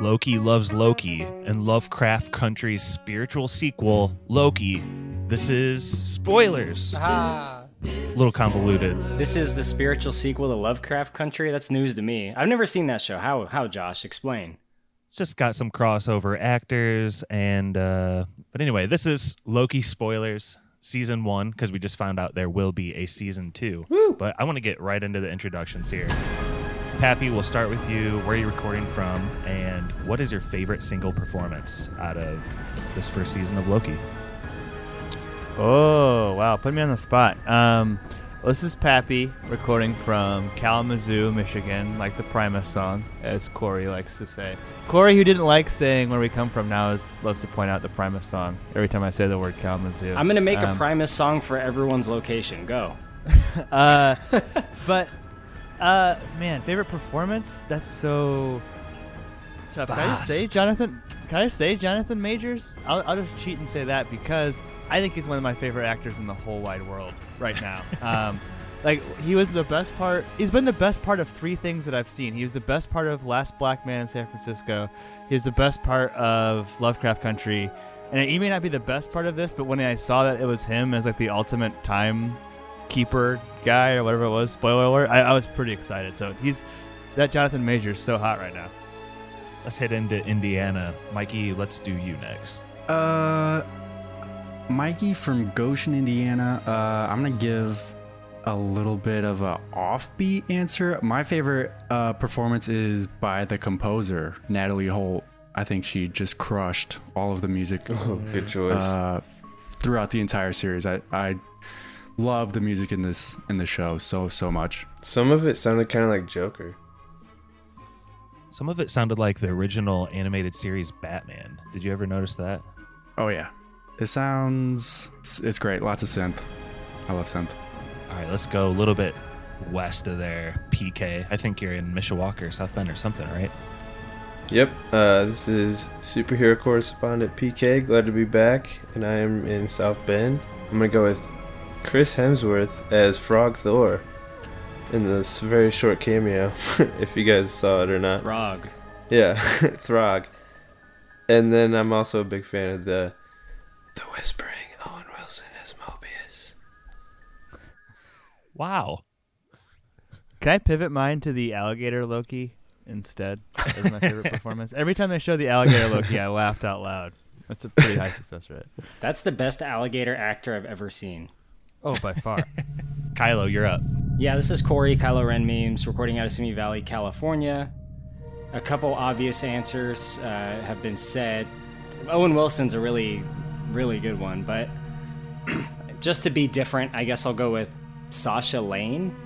Loki Loves Loki and Lovecraft Country's spiritual sequel, Loki. This is spoilers. Ah. A little convoluted. This is the spiritual sequel to Lovecraft Country. That's news to me. I've never seen that show. How? How? Josh, explain. It's just got some crossover actors and uh but anyway, this is Loki spoilers season 1 because we just found out there will be a season 2. But I want to get right into the introductions here. Pappy, we'll start with you. Where are you recording from and what is your favorite single performance out of this first season of Loki? Oh wow, put me on the spot. Um, well, this is Pappy recording from Kalamazoo, Michigan, like the Primus song, as Corey likes to say. Corey, who didn't like saying where we come from, now is loves to point out the Primus song every time I say the word Kalamazoo. I'm gonna make a Um, Primus song for everyone's location. Go. Uh, but uh, man, favorite performance? That's so tough. Can I say Jonathan? Can I say Jonathan Majors? I'll, I'll just cheat and say that because I think he's one of my favorite actors in the whole wide world right now. um, like he was the best part. He's been the best part of three things that I've seen. He was the best part of Last Black Man in San Francisco. He was the best part of Lovecraft Country. And he may not be the best part of this, but when I saw that it was him as like the ultimate time keeper guy or whatever it was, spoiler alert, I, I was pretty excited. So he's that Jonathan Major is so hot right now. Let's head into Indiana. Mikey, let's do you next. Uh, Mikey from Goshen, Indiana. Uh, I'm gonna give a little bit of a offbeat answer. My favorite uh, performance is by the composer Natalie Holt. I think she just crushed all of the music Oh, good choice. uh, throughout the entire series. I, I love the music in this in the show so so much. Some of it sounded kind of like Joker. Some of it sounded like the original animated series Batman. Did you ever notice that? Oh yeah, it sounds it's, it's great. Lots of synth. I love synth. All right, let's go a little bit west of there. PK. I think you're in Mishawaka or South Bend or something, right? Yep. Uh, this is superhero correspondent PK. Glad to be back, and I am in South Bend. I'm gonna go with Chris Hemsworth as Frog Thor in this very short cameo. if you guys saw it or not. Frog. Yeah, Throg. And then I'm also a big fan of the the whispering Owen Wilson as Mobius. Wow. Can I pivot mine to the alligator Loki instead as my favorite performance? Every time they show the alligator Loki, I laughed out loud. That's a pretty high success rate. That's the best alligator actor I've ever seen. Oh, by far. Kylo, you're up. Yeah, this is Corey Kylo Ren memes recording out of Simi Valley, California. A couple obvious answers uh, have been said. Owen Wilson's a really, really good one, but just to be different, I guess I'll go with Sasha Lane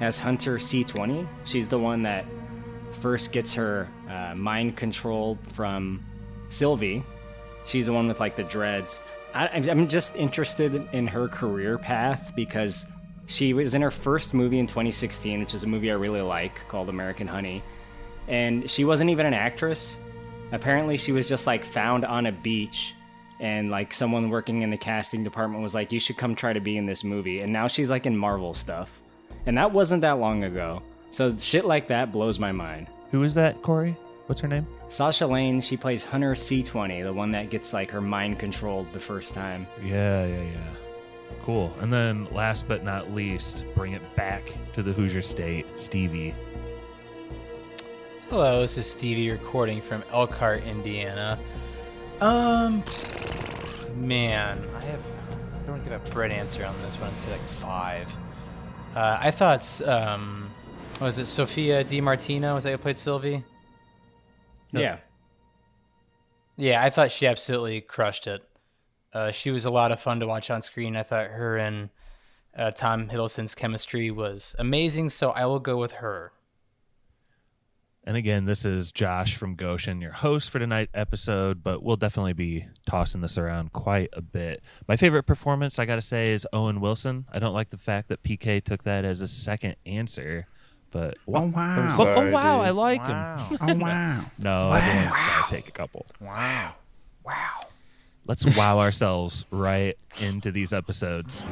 as Hunter C20. She's the one that first gets her uh, mind controlled from Sylvie. She's the one with like the dreads. I, I'm- just interested in her career path because she was in her first movie in 2016, which is a movie I really like called American Honey. And she wasn't even an actress. Apparently, she was just like found on a beach, and like someone working in the casting department was like, You should come try to be in this movie. And now she's like in Marvel stuff. And that wasn't that long ago. So shit like that blows my mind. Who is that, Corey? What's her name? Sasha Lane, she plays Hunter C20, the one that gets like her mind controlled the first time. Yeah, yeah, yeah. Cool. And then last but not least, bring it back to the Hoosier State, Stevie. Hello, this is Stevie recording from Elkhart, Indiana. Um, man, I have. I don't give a bread answer on this one. I'd say like five. Uh, I thought, um, was it Sophia Di Martino? Was that who played Sylvie? Yeah. Yeah, I thought she absolutely crushed it. Uh, she was a lot of fun to watch on screen. I thought her and uh, Tom Hiddleston's chemistry was amazing, so I will go with her. And again, this is Josh from Goshen, your host for tonight's episode, but we'll definitely be tossing this around quite a bit. My favorite performance, I got to say, is Owen Wilson. I don't like the fact that PK took that as a second answer, but Oh wow! I'm oh, sorry, oh, wow, dude. I like Wow. him. Oh wow! No, everyone's got to take a couple. Wow. Wow. Let's wow ourselves right into these episodes.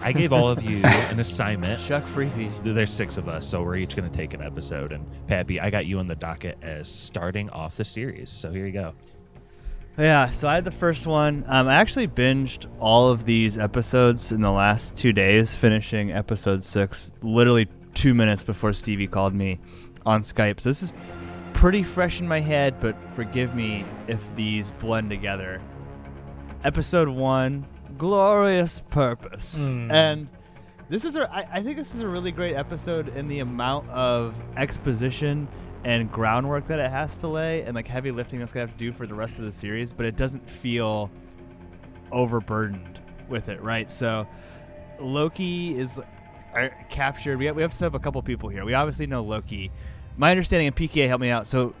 I gave all of you an assignment. Chuck Freebie. There's six of us, so we're each going to take an episode. And Pappy, I got you on the docket as starting off the series. So here you go. Yeah, so I had the first one. Um, I actually binged all of these episodes in the last two days, finishing episode six literally two minutes before Stevie called me on Skype. So this is pretty fresh in my head, but forgive me if these blend together. Episode one, Glorious Purpose. Mm. And this is a, I, I think this is a really great episode in the amount of exposition and groundwork that it has to lay and like heavy lifting that's gonna have to do for the rest of the series, but it doesn't feel overburdened with it, right? So Loki is uh, captured. We have, we have set up a couple people here. We obviously know Loki. My understanding, and PKA helped me out. So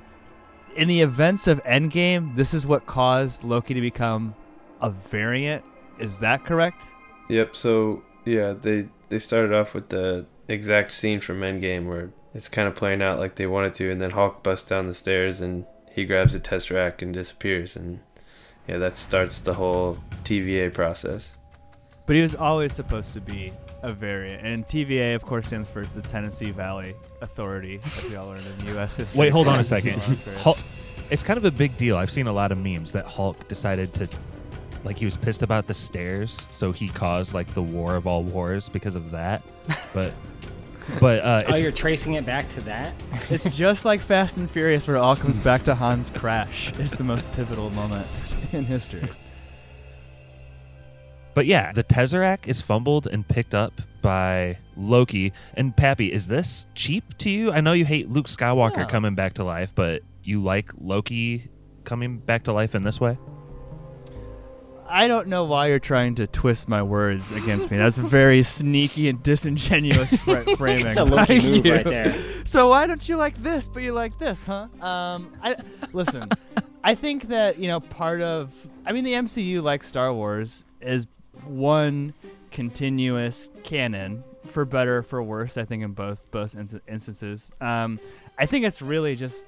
in the events of Endgame, this is what caused Loki to become a variant. Is that correct? Yep. So yeah, they they started off with the exact scene from Endgame where it's kind of playing out like they wanted to, and then Hulk busts down the stairs and he grabs a Tesseract and disappears, and yeah, that starts the whole TVA process. But he was always supposed to be a variant. And TVA, of course, stands for the Tennessee Valley Authority, as we all learned in U.S. history. Wait, hold on a second. Hulk, it's kind of a big deal. I've seen a lot of memes that Hulk decided to, like, he was pissed about the stairs, so he caused like the war of all wars because of that. But, but uh, Oh, you're tracing it back to that? It's just like Fast and Furious, where it all comes back to Han's crash. Is the most pivotal moment in history. But yeah, the Tesseract is fumbled and picked up by Loki. And Pappy, is this cheap to you? I know you hate Luke Skywalker No. coming back to life, but you like Loki coming back to life in this way? I don't know why you're trying to twist my words against me. That's very sneaky and disingenuous fr- framing. It's a Loki move you. right there. So why don't you like this, but you like this, huh? Um, I listen. I think that you know part of. I mean, the MCU, like Star Wars, is one continuous canon, for better or for worse. I think in both both in- instances. Um, I think it's really just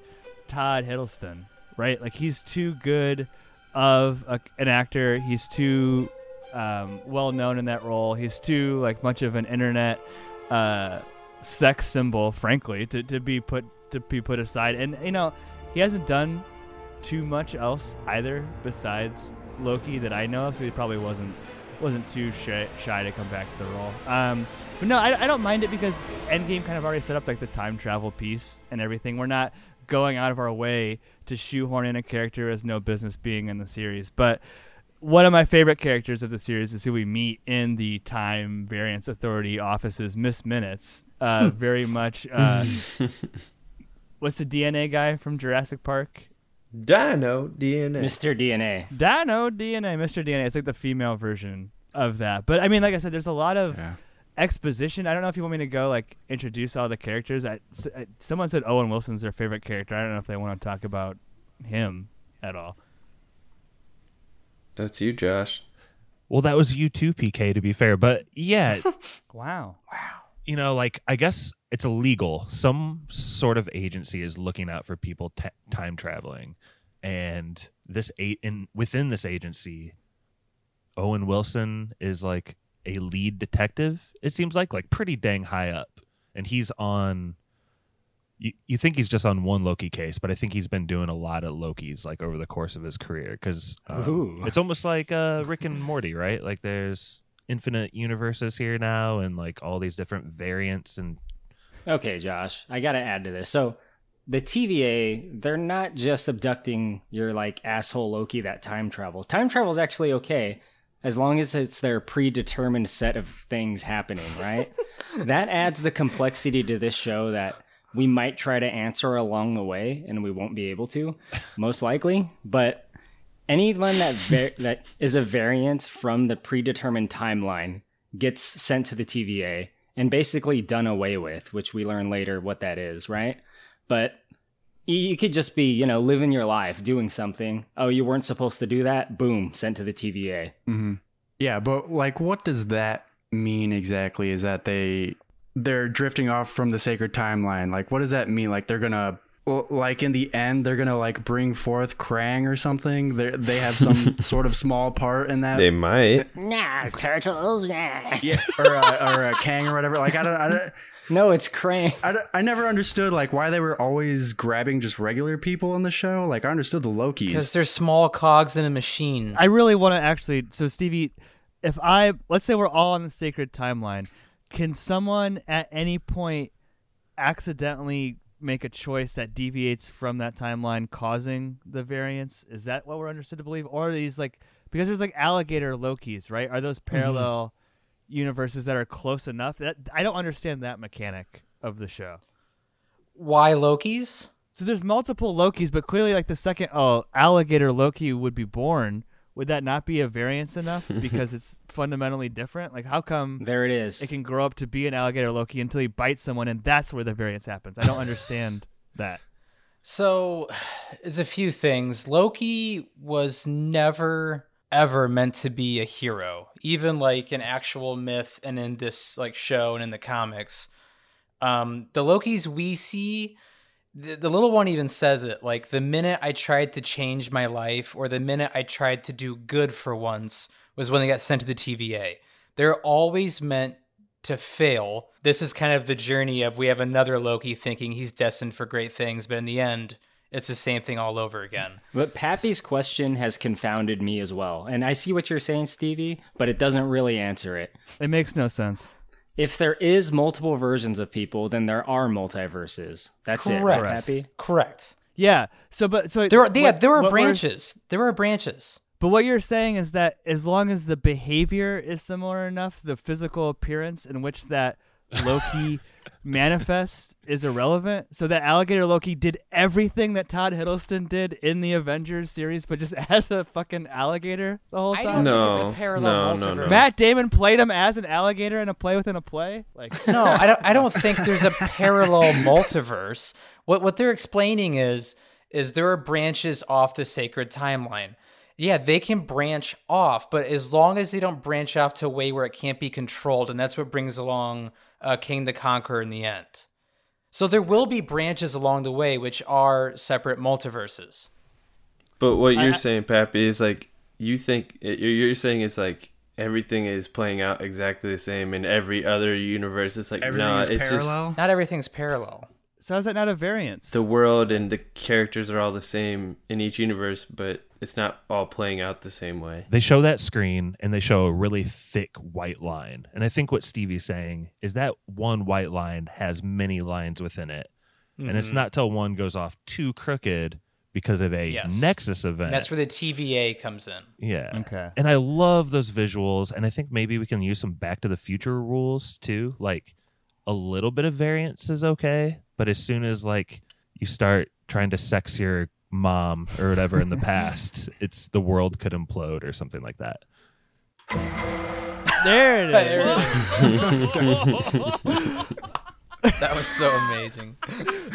Todd Hiddleston, right? Like he's too good of a, an actor. He's too um, well known in that role. He's too like much of an internet uh, sex symbol, frankly, to, to be put to be put aside. And you know, he hasn't done too much else either besides Loki that I know of. So he probably wasn't wasn't too shy, shy to come back to the role. Um, but no, I, I don't mind it because Endgame kind of already set up like the time travel piece and everything. We're not going out of our way to shoehorn in a character as no business being in the series. But one of my favorite characters of the series is who we meet in the Time Variance Authority offices, Miss Minutes. Uh, very much. Uh, what's the DNA guy from Jurassic Park? Dino DNA. Mr. DNA. Dino DNA, Mr. DNA. It's like the female version of that. But I mean, like I said, there's a lot of Yeah. exposition. I don't know if you want me to go like introduce all the characters. I, s- uh, someone said Owen Wilson's their favorite character. I don't know if they want to talk about him at all. That's you, Josh. Well, that was you too, PK, to be fair. But yeah, wow. Wow. you know, like I guess it's illegal. Some sort of agency is looking out for people t- time traveling, and this eight in within this agency, Owen Wilson is like a lead detective. It seems like like pretty dang high up, and he's on. You, you think he's just on one Loki case, but I think he's been doing a lot of Lokis like over the course of his career because Ooh. it's almost like uh, Rick and Morty, right? Like there's infinite universes here now, and like all these different variants and Okay, Josh, I got to add to this. So, the TVA, they're not just abducting your like asshole Loki that time travels. Time travel is actually okay as long as it's their predetermined set of things happening, right? that adds the complexity to this show that we might try to answer along the way and we won't be able to, most likely, but anyone that var- that is a variant from the predetermined timeline gets sent to the TVA and basically done away with, which we learn later what that is, right? But you could just be, you know, living your life, doing something. Oh, you weren't supposed to do that? Boom, sent to the TVA. hmm Yeah, but like, what does that mean exactly? Is that they they're drifting off from the sacred timeline? Like, what does that mean? Like, they're gonna like in the end, they're gonna like bring forth Krang or something. They they have some sort of small part in that. They might. Nah, turtles. Nah. yeah, or a, or a Kang or whatever. Like I don't, I don't, No, it's Krang. I, I never understood like why they were always grabbing just regular people in the show. Like I understood the Lokis Because they're small cogs in a machine. I really want to actually. So Stevie, if I let's say we're all on the sacred timeline, can someone at any point accidentally make a choice that deviates from that timeline, causing the variance? Is that what we're understood to believe, or are these like because there's like alligator Lokis, right? Are those mm-hmm. parallel universes that are close enough? That I don't understand that mechanic of the show. Why Loki's? So there's multiple Lokis, but clearly, like the second, oh, alligator Loki would be born. Would that not be a variance enough because it's fundamentally different? Like, how come There it is. it can grow up to be an alligator Loki until he bites someone, and that's where the variance happens? I don't understand that. So, it's a few things. Loki was never ever meant to be a hero, even like in actual myth and in this like show and in the comics. Um, the Lokis we see, the, the little one even says it. Like the minute I tried to change my life, or the minute I tried to do good for once, was when they got sent to the TVA. They're always meant to fail. This is kind of the journey of we have another Loki thinking he's destined for great things, but in the end, it's the same thing all over again. But Pappy's question has confounded me as well. And I see what you're saying, Stevie, but it doesn't really answer it. It makes no sense. If there is multiple versions of people, then there are multiverses. That's it, right, Correct. Correct. Yeah. So, but so There are yeah, what- there are what we're branches. There are branches. But what you're saying is that as long as the behavior is similar enough, the physical appearance in which that Loki manifests is irrelevant. So that alligator Loki did everything that Todd Hiddleston did in the Avengers series, but just as a fucking alligator the whole I time. don't think No, it's a parallel no, no, multiverse. no. Matt Damon played him as an alligator in a play within a play. Like no, I don't. I don't think there's a parallel multiverse. What what they're explaining is is there are branches off the sacred timeline. Yeah, they can branch off, but as long as they don't branch off to a way where it can't be controlled, and that's what brings along uh, Kang the Conqueror in the end. So there will be branches along the way, which are separate multiverses. But what you're I- saying, Pappy, is like you think you're you're saying it's like everything is playing out exactly the same in every other universe. It's like Everything no, is it's parallel. Not everything's parallel. So how's that not a variance? the world and the characters are all the same in each universe, but it's not all playing out the same way. They show that screen and they show a really thick white line. And I think what Stevie's saying is that one white line has many lines within it. And it's mm-hmm. not till one goes off too crooked because of a Yes. Nexus event. That's where the TVA comes in. yeah. Okay. And I love those visuals. And I think maybe we can use some Back to the Future rules too. Like a little bit of variance is okay. But as soon as like you start trying to sex your mom or whatever in the past, it's the world could implode or something like that. There it is. That was so amazing.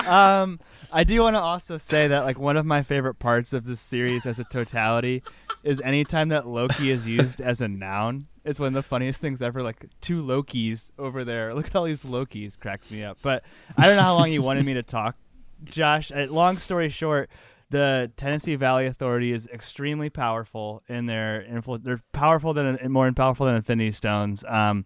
um, I do want to also say that like one of my favorite parts of this series as a totality is anytime that Loki is used as a noun. It's one of the funniest things ever. Like two Lokis over there. Look at all these Lokis. Cracks me up. But I don't know how long you wanted me to talk, Josh. Uh, long story short, the Tennessee Valley Authority is extremely powerful in their influence. They're powerful than more powerful than Infinity Stones. Um,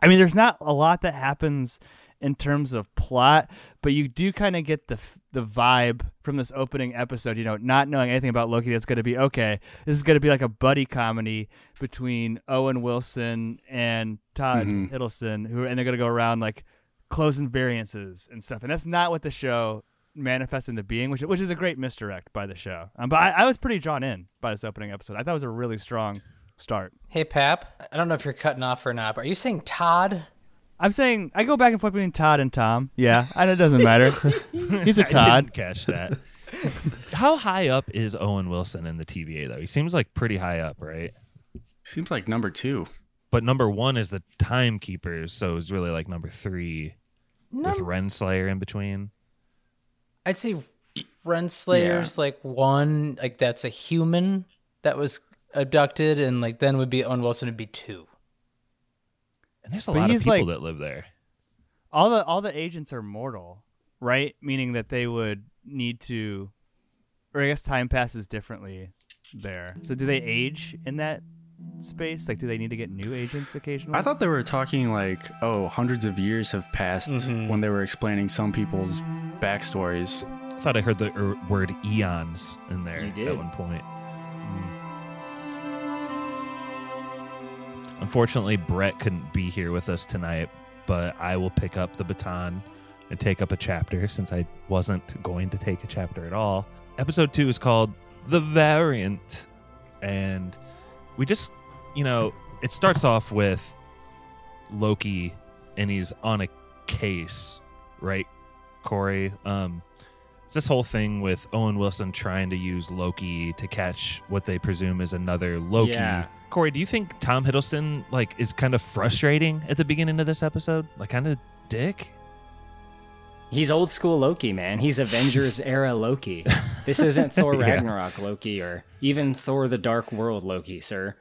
I mean, there's not a lot that happens in terms of plot, but you do kind of get the the vibe from this opening episode. You know, not knowing anything about Loki, that's going to be okay. This is going to be like a buddy comedy between Owen Wilson and Todd Mhm. Hiddleston, who and they're going to go around like closing variances and stuff. And that's not what the show manifests into being, which which is a great misdirect by the show. Um, but I, I was pretty drawn in by this opening episode. I thought it was a really strong start. Hey, Pap. I don't know if you're cutting off or not, but are you saying Todd? I'm saying I go back and forth between Todd and Tom. Yeah, and it doesn't matter. He's a I Todd. didn't catch that. How high up is Owen Wilson in the TVA though? He seems like pretty high up, right? Seems like number two. But number one is the timekeepers, so it's really like number three with Renslayer in between. I'd say Renslayer's like one, like that's a human that was abducted, and like then would be Owen Wilson would be two. And there's a But lot of people like- that live there. All the all the agents are mortal, right? Meaning that they would need to, or I guess time passes differently there. So do they age in that space? Like, do they need to get new agents occasionally? I thought they were talking like, oh, hundreds of years have passed Mhm. when they were explaining some people's backstories. I thought I heard the er, word eons in there at one point. Unfortunately, Brett couldn't be here with us tonight, but I will pick up the baton and take up a chapter since I wasn't going to take a chapter at all. Episode two is called The Variant. And we just, you know, it starts off with Loki and he's on a case, right, Corey? Um, it's this whole thing with Owen Wilson trying to use Loki to catch what they presume is another Loki. Yeah. Corey, do you think Tom Hiddleston like is kind of frustrating at the beginning of this episode? Like kind of dick? He's old school Loki, man. He's Avengers era Loki. This isn't Thor Yeah. Ragnarok Loki or even Thor the Dark World Loki, sir.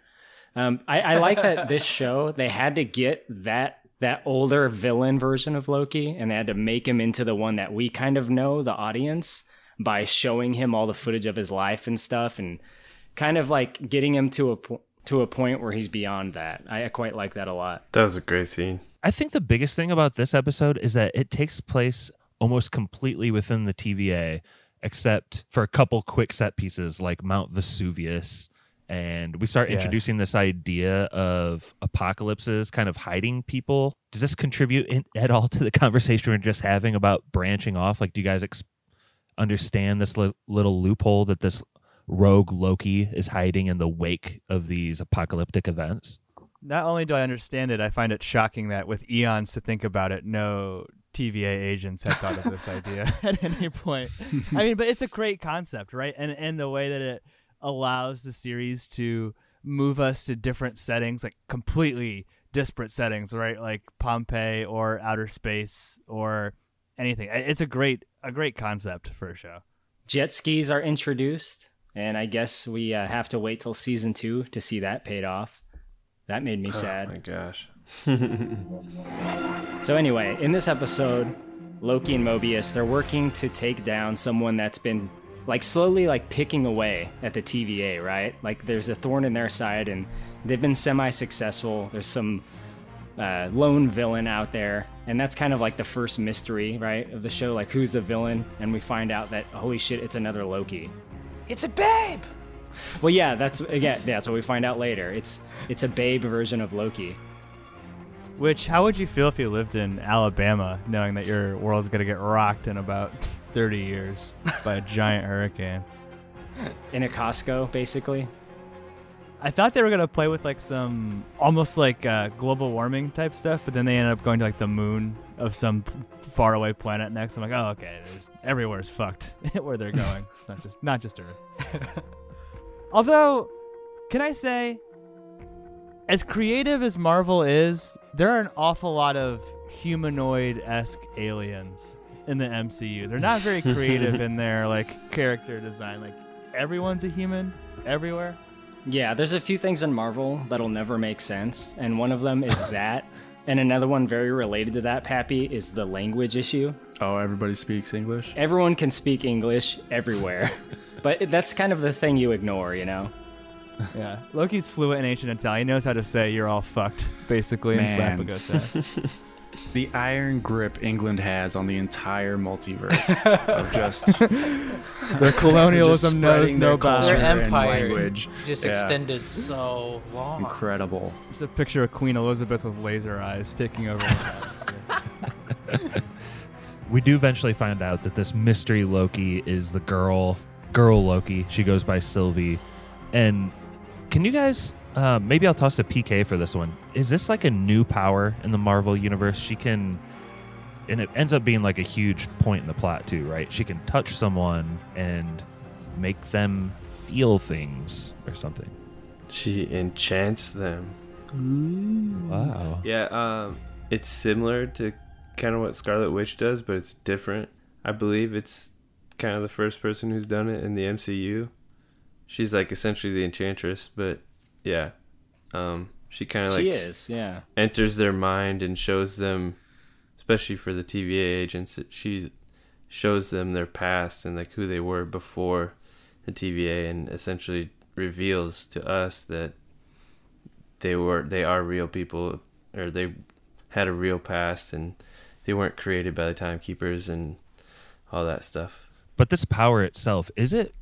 Um, I, I like that this show they had to get that that older villain version of Loki, and they had to make him into the one that we kind of know, the audience, by showing him all the footage of his life and stuff, and kind of like getting him to a po- to a point where he's beyond that. I, I quite like that a lot. That was a great scene. I think the biggest thing about this episode is that it takes place almost completely within the TVA, except for a couple quick set pieces like Mount Vesuvius. And we start Yes. introducing this idea of apocalypses kind of hiding people. Does this contribute in, at all to the conversation we're just having about branching off? Like, do you guys ex- understand this li- little loophole that this rogue Loki is hiding in the wake of these apocalyptic events? Not only do I understand it, I find it shocking that with eons to think about it, no TVA agents had thought of this idea at any point. I mean, but it's a great concept, right? And and the way that it allows the series to move us to different settings, like completely disparate settings, right? Like Pompeii or outer space or anything. It's a great a great concept for a show. jet skis are introduced, and I guess we uh, have to wait till season two to see that paid off. That made me sad. Oh sad. my gosh. So anyway, in this episode, Loki and Mobius they're working to take down someone that's been like slowly like picking away at the TVA, right? Like there's a thorn in their side, and they've been semi-successful. There's some uh, lone villain out there, and that's kind of like the first mystery, right, of the show. Like who's the villain? And we find out that holy shit, it's another Loki. It's a babe. Well, yeah, that's yeah, that's what we find out later. It's it's a babe version of Loki. Which how would you feel if you lived in Alabama knowing that your world's gonna get rocked in about thirty years by a giant hurricane? In a Costco, basically. I thought they were gonna play with like some almost like uh, global warming type stuff, but then they ended up going to like the moon of some faraway planet next. I'm like, oh okay, there's everywhere's fucked where they're going. It's not just not just Earth. Although, can I say, as creative as Marvel is, there are an awful lot of humanoid esque aliens in the MCU. They're not very creative in their like character design. Like everyone's a human everywhere. Yeah, there's a few things in Marvel that'll never make sense, and one of them is that. And another one very related to that, Pappy, is the language issue. Oh, everybody speaks English. Everyone can speak English everywhere, but that's kind of the thing you ignore, you know? Yeah, Loki's fluent in ancient Italian. He knows how to say "you're all fucked" basically in Man. Slapagote. The iron grip England has on the entire multiverse of just Their colonialism just knows no bounds. Their empire language. just Yeah. extended so long. Incredible. Just a picture of Queen Elizabeth with laser eyes taking over. we do eventually find out that this mystery Loki is the girl, girl Loki. She goes by Sylvie. And can you guys, uh, maybe I'll toss to PK for this one. Is this like a new power in the Marvel universe? She can, and it ends up being like a huge point in the plot too, right? She can touch someone and make them feel things or something. She enchants them. Wow. Yeah, um, it's similar to kind of what Scarlet Witch does, but it's different. I believe it's kind of the first person who's done it in the MCU. She's like essentially the enchantress, but yeah, um, she kind of like she is, yeah. enters their mind and shows them, especially for the TVA agents, she shows them their past and like who they were before the TVA and essentially reveals to us that they were they are real people or they had a real past and they weren't created by the timekeepers and all that stuff. But this power itself, is it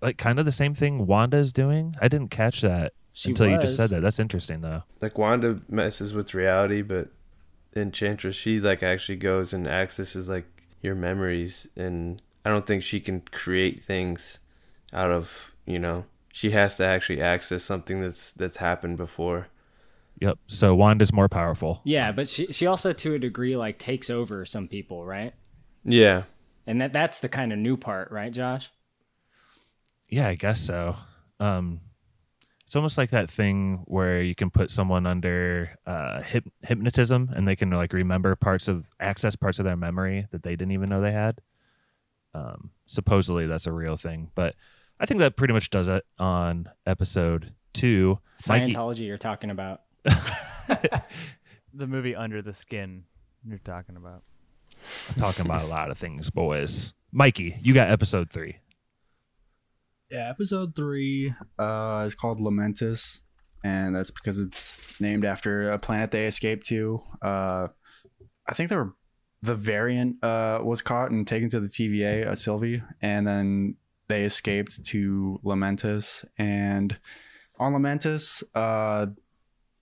like kind of the same thing Wanda's doing? I didn't catch that She until you just said that. That's interesting though. Like Wanda messes with reality, but Enchantress, she like actually goes and accesses like your memories, and I don't think she can create things out of you know. She has to actually access something that's that's happened before. Yep. So Wanda's more powerful. Yeah, but she she also to a degree like takes over some people, right? Yeah, And that that's the kind of new part, right, Josh? Yeah, I guess so. Um, it's almost like that thing where you can put someone under uh, hyp- hypnotism and they can like remember parts of access parts of their memory that they didn't even know they had. Um, supposedly that's a real thing, but I think that pretty much does it on episode two. Mikey, Scientology you're talking about. The movie Under the Skin you're talking about. I'm talking about a lot of things, boys. Mikey, you got episode three. Yeah, episode three uh, is called Lamentis, and that's because it's named after a planet they escaped to. Uh, I think they were the variant uh, was caught and taken to the TVA, uh, Sylvie, and then they escaped to Lamentis. And on Lamentis, uh,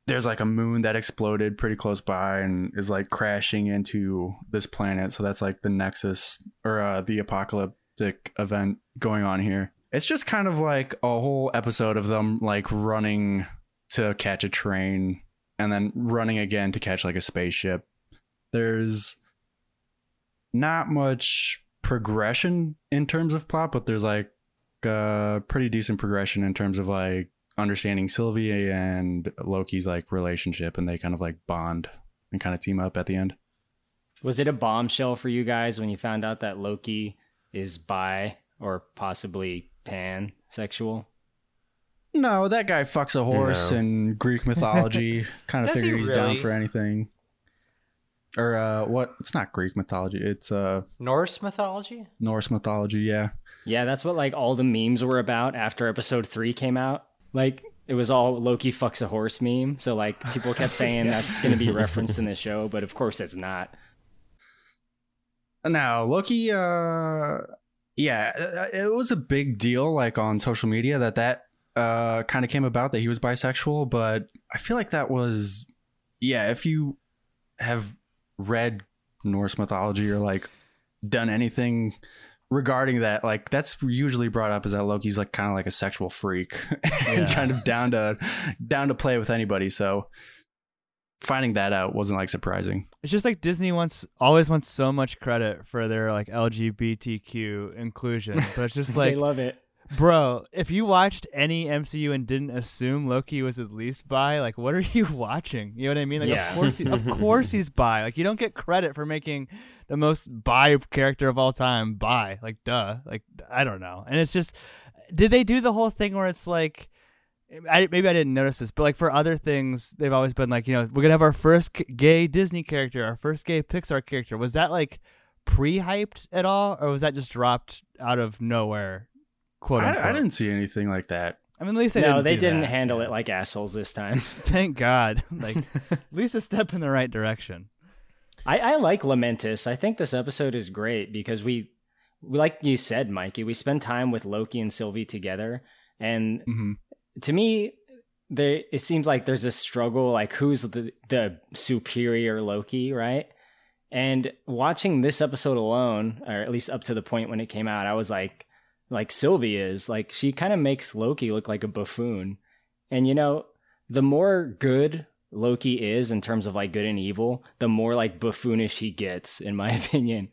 there's like a moon that exploded pretty close by and is like crashing into this planet. So that's like the nexus or uh, the apocalyptic event going on here. It's just kind of like a whole episode of them like running to catch a train and then running again to catch like a spaceship. There's not much progression in terms of plot, but there's like a pretty decent progression in terms of like understanding Sylvie and Loki's like relationship and they kind of like bond and kind of team up at the end. Was it a bombshell for you guys when you found out that Loki is bi or possibly pansexual? No, that guy fucks a horse No. in Greek mythology. kind of Does figure he he's down for anything. Or uh what? It's not Greek mythology. It's uh Norse mythology? Norse mythology, yeah. Yeah, that's what like all the memes were about after episode three came out. Like it was all Loki fucks a horse meme. So like people kept saying that's going to be referenced in the show, but of course it's not. Now, Loki uh yeah, uh, it was a big deal like on social media that that uh kind of came about that he was bisexual, but I feel like that was yeah, if you have read Norse mythology or like done anything regarding that like that's usually brought up is that Loki's like kind of like a sexual freak and kind of down to down to play with anybody so finding that out wasn't like surprising It's just like Disney wants always wants so much credit for their like LGBTQ inclusion, but it's just they like, love it. bro, if you watched any MCU and didn't assume Loki was at least bi, like, what are you watching? You know what I mean? Like, Yeah. of course, he, of course he's bi. Like, you don't get credit for making the most bi character of all time bi. Like, duh. Like, I don't know. And it's just, did they do the whole thing where it's like? I, maybe I didn't notice this, but like for other things, they've always been like, you know, we're gonna have our first gay Disney character, our first gay Pixar character. Was that like pre-hyped at all, or was that just dropped out of nowhere? Quote I. I didn't see anything like that I mean, at least they no, didn't. they do didn't that. handle it like assholes this time. Thank God. Like at least a step in the right direction. I, I like Lamentis. I think this episode is great because we, we, like you said, Mikey, we spend time with Loki and Sylvie together, and hmm to me, there it seems like there's this struggle, like who's the the superior Loki, right? And watching this episode alone, or at least up to the point when it came out, I was like, like Sylvie is like she kind of makes Loki look like a buffoon, and you know, the more good Loki is in terms of like good and evil, the more like buffoonish he gets, in my opinion.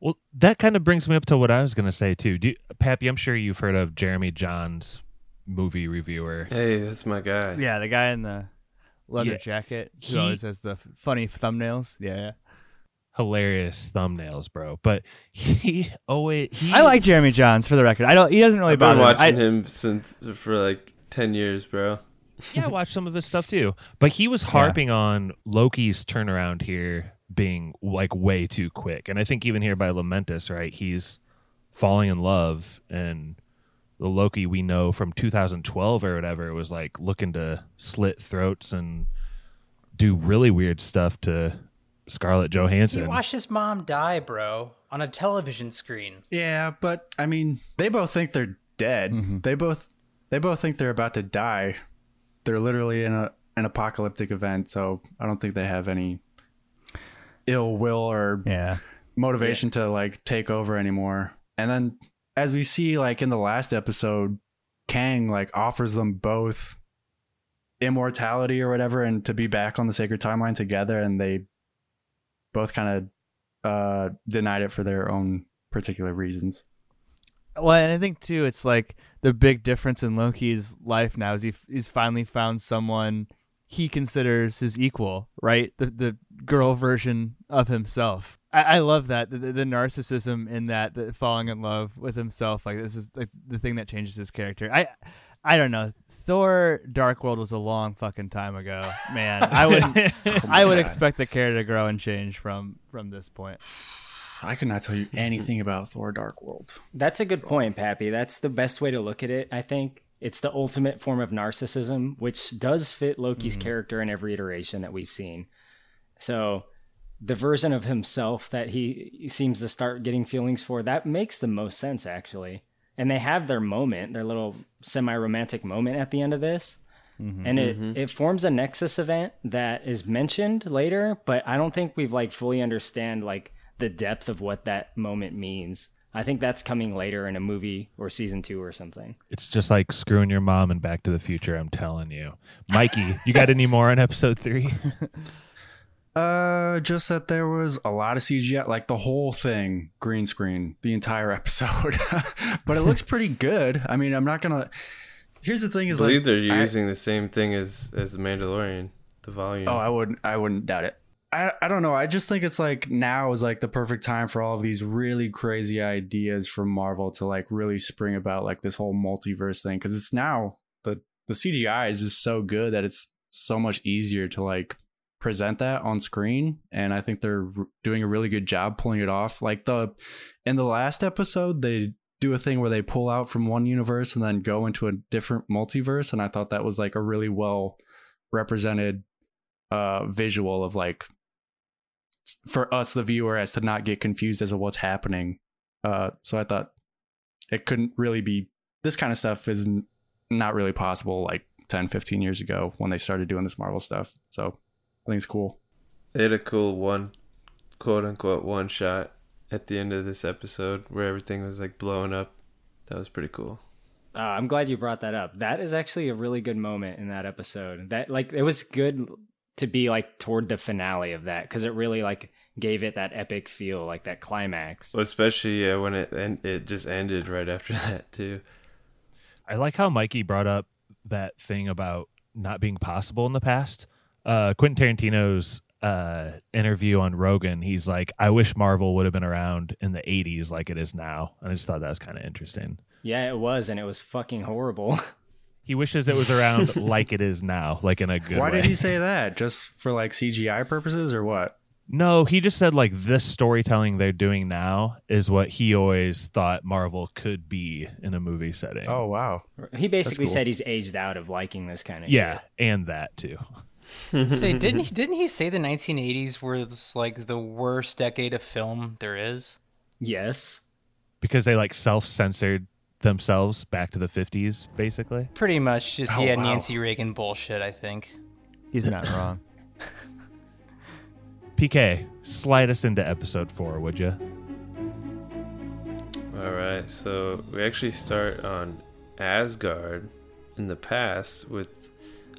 Well, that kind of brings me up to what I was going to say too. Do you, Pappy, I'm sure you've heard of Jeremy Jahns, movie reviewer. Hey, that's my guy. Yeah, the guy in the leather Yeah. jacket who He- always has the funny thumbnails. Yeah, yeah. Hilarious thumbnails, bro. But he always he, I like Jeremy Jahns for the record. I don't. He doesn't really I've been bother. me. watching I, him since for like ten years, bro. yeah, I watched some of his stuff too. But he was harping on Loki's turnaround here being like way too quick. And I think even here by Lamentis, right, he's falling in love and the Loki we know from 2012 or whatever was like looking to slit throats and do really weird stuff to Scarlett Johansson. He Johansson. watched his mom die, bro, on a television screen. Yeah, but I mean, they both think they're dead. Mm-hmm. They both they both think they're about to die. They're literally in a an apocalyptic event, so I don't think they have any ill will or Yeah. motivation to like take over anymore. And then as we see like in the last episode, Kang like offers them both immortality or whatever and to be back on the sacred timeline together and they both kind of uh denied it for their own particular reasons. Well, and I think too, it's like the big difference in Loki's life now is he he's finally found someone he considers his equal, right? The the girl version of himself. I, I love that the, the narcissism in that, the falling in love with himself. Like this is like the thing that changes his character. I I don't know. Thor: Dark World was a long fucking time ago, man. I would I would God. expect the character to grow and change from from this point. I could not tell you anything about Thor Dark World. That's a good point, Pappy. That's the best way to look at it, I think. It's the ultimate form of narcissism, which does fit Loki's mm. character in every iteration that we've seen. So, the version of himself that he seems to start getting feelings for, that makes the most sense, actually. And they have their moment, their little semi romantic moment at the end of this. Mm-hmm. And it, mm-hmm. it forms a Nexus event that is mentioned later, but I don't think we've like fully understand like the depth of what that moment means. I think that's coming later in a movie or season two or something. It's just like screwing your mom and Back to the Future. I'm telling you, Mikey. you got any more on episode three? Uh, just that there was a lot of CGI, like the whole thing, green screen, the entire episode. but it looks pretty good. I mean, I'm not gonna. Here's the thing: is I believe like, they're I- using the same thing as as the Mandalorian, the volume. Oh, I wouldn't. I wouldn't doubt it. I, I don't know. I just think it's like now is like the perfect time for all of these really crazy ideas from Marvel to like really spring about like this whole multiverse thing because it's now the the CGI is just so good that it's so much easier to like present that on screen and I think they're doing a really good job pulling it off. Like the in the last episode they do a thing where they pull out from one universe and then go into a different multiverse and I thought that was like a really well represented uh visual of like for us the viewer as to not get confused as to what's happening uh so i thought it couldn't really be this kind of stuff is not really possible like 10 15 years ago when they started doing this marvel stuff so i think it's cool They had a cool one, quote unquote, one shot at the end of this episode where everything was like blowing up. That was pretty cool. Uh, I'm glad you brought that up. That is actually a really good moment in that episode. That like it was good to be like toward the finale of that because it really like gave it that epic feel, like that climax. Well, especially yeah, when it and it just ended right after that too. I like how Mikey brought up that thing about not being possible in the past. Uh, Quentin Tarantino's uh, interview on Rogan, he's like, "I wish Marvel would have been around in the '80s like it is now," and I just thought that was kind of interesting. Yeah, it was, and it was fucking horrible. He wishes it was around like it is now, like in a good why way. did he say that just for like cgi purposes or what No, he just said like this storytelling they're doing now is what he always thought Marvel could be in a movie setting. oh wow he basically cool. said he's aged out of liking this kind of yeah, shit. and that too. Say, didn't he? Didn't he say the 1980s was like the worst decade of film there is? Yes. Because they like self-censored themselves back to the 50s basically. Pretty much, just Oh, yeah, wow. Nancy Reagan bullshit. I think. He's not wrong. PK, slide us into episode 4, would you? All right, so we actually start on Asgard in the past with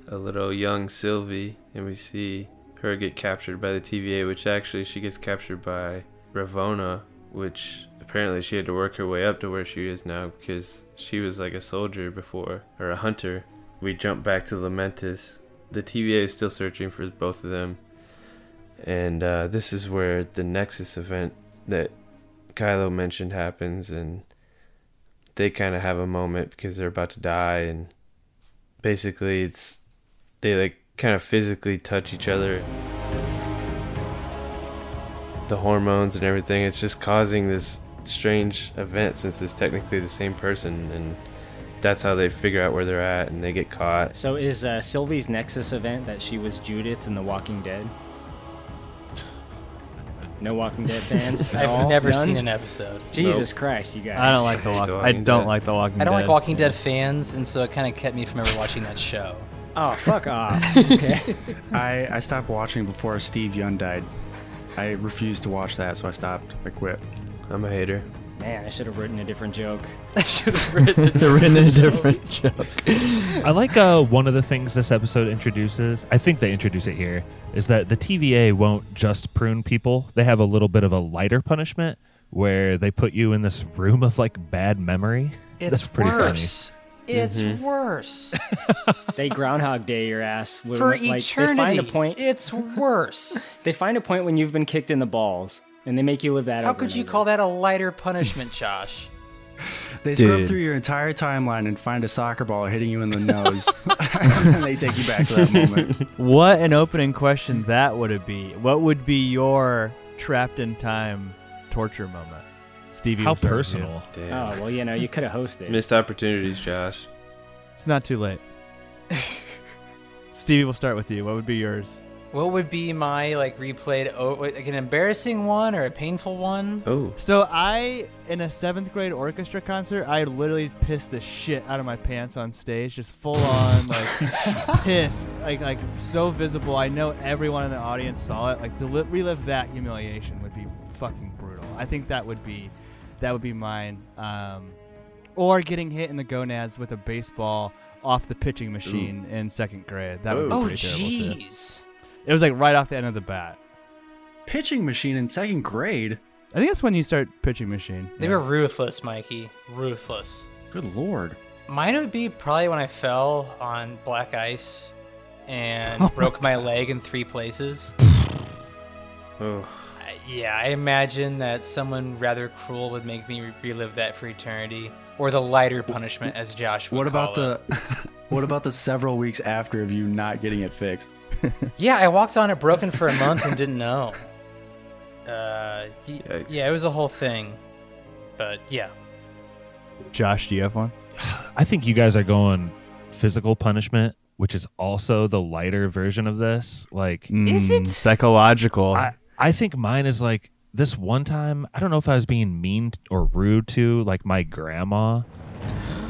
a little young Sylvie, and we see her get captured by the TVA, which actually she gets captured by Ravonna, which apparently she had to work her way up to where she is now because she was like a soldier before or a hunter. We jump back to Lamentis. The TVA is still searching for both of them, and uh, this is where the Nexus event that Kylo mentioned happens, and they kind of have a moment because they're about to die, and basically it's they like kind of physically touch each other. the hormones and everything. It's just causing this strange event since it's technically the same person, and that's how they figure out where they're at and they get caught. So is uh, Sylvie's Nexus event that she was Judith in The Walking Dead? No Walking Dead fans? at I've all? never None? seen an episode. Jesus Christ, you guys! I don't like the It's walk. I don't Dead. like the Walking. Dead. I don't Dead. like Walking Dead fans, and so it kind of kept me from ever watching that show. Oh, fuck off. Okay. I, I stopped watching before Steve Young died. I refused to watch that, so I stopped. I quit. I'm a hater. Man, I should have written a different joke. I should have written. They're written a different joke. I like uh, one of the things this episode introduces. I think they introduce it here is that the TVA won't just prune people. They have a little bit of a lighter punishment where they put you in this room of like bad memory. That's pretty worse. It's Mhm. worse. They Groundhog Day your ass with, For like, eternity. They find a point. It's worse. They find a point when you've been kicked in the balls, and they make you live that. How over could and you over. call that a lighter punishment, Josh? They scrub through your entire timeline and find a soccer ball hitting you in the nose. and they take you back to that moment. What an opening question that would it be? What would be your trapped in time torture moment? Stevie, How we'll start with personal. Oh well, you know, you could have hosted. Missed opportunities, Josh. It's not too late. Stevie, we'll start with you. What would be yours? What would be my like replayed, oh, like an embarrassing one or a painful one? Oh, So I, in a seventh grade orchestra concert, I literally pissed the shit out of my pants on stage, just full on like piss, like like so visible. I know everyone in the audience saw it. Like to li- relive that humiliation would be fucking brutal. I think that would be, that would be mine. Um, or getting hit in the gonads with a baseball off the pitching machine in second grade. That would be Oh, Oh, pretty terrible jeez. It was like right off the end of the bat. Pitching machine in second grade? I think that's when you start pitching machine. They were ruthless, Mikey. Ruthless. Good lord. Mine would be probably when I fell on black ice and broke my leg in three places. I- Yeah, I imagine that someone rather cruel would make me relive that for eternity, or the lighter punishment, as Josh would What about call it. the what about the several weeks after of you not getting it fixed? Yeah, I walked on it broken for a month and didn't know. Uh, y- yeah, it was a whole thing. But yeah, Josh, do you have one? I think you guys are going physical punishment, which is also the lighter version of this. Like, Is Mm, it? psychological? I, I think mine is like this one time. I don't know if I was being mean or rude to like my grandma,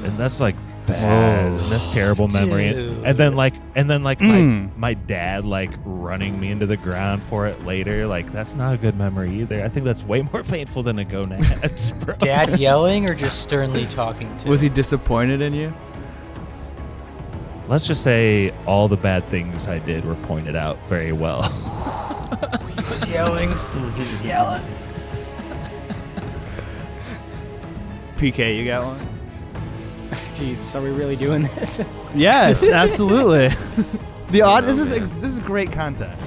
and that's like bad. and that's terrible memory. Dude. And then like, and then like Mm. my my dad like running me into the ground for it later. Like that's not a good memory either. I think that's way more painful than a gonads, bro. dad yelling or just sternly talking to? Was he disappointed in you? Let's just say all the bad things I did were pointed out very well. He was yelling. he was yelling. PK, you got one? Jesus, are we really doing this? Yes, absolutely. the odd. This is man. ex- this is great content.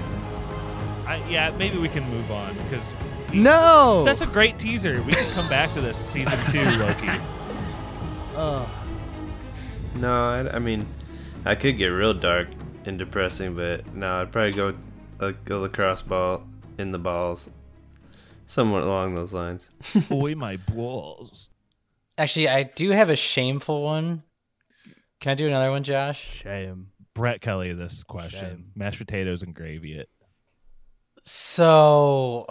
I, yeah, maybe we can move on because No. that's a great teaser. We can come back to this season two, Loki. Ugh. no, I, I mean, I could get real dark and depressing, but no, I'd probably go a, a lacrosse ball in the balls, somewhat along those lines. Boy, my balls. Actually, I do have a shameful one. Can I do another one, Josh? Shame. Brett Kelly, this question: Shame. mashed potatoes and gravy. It. So,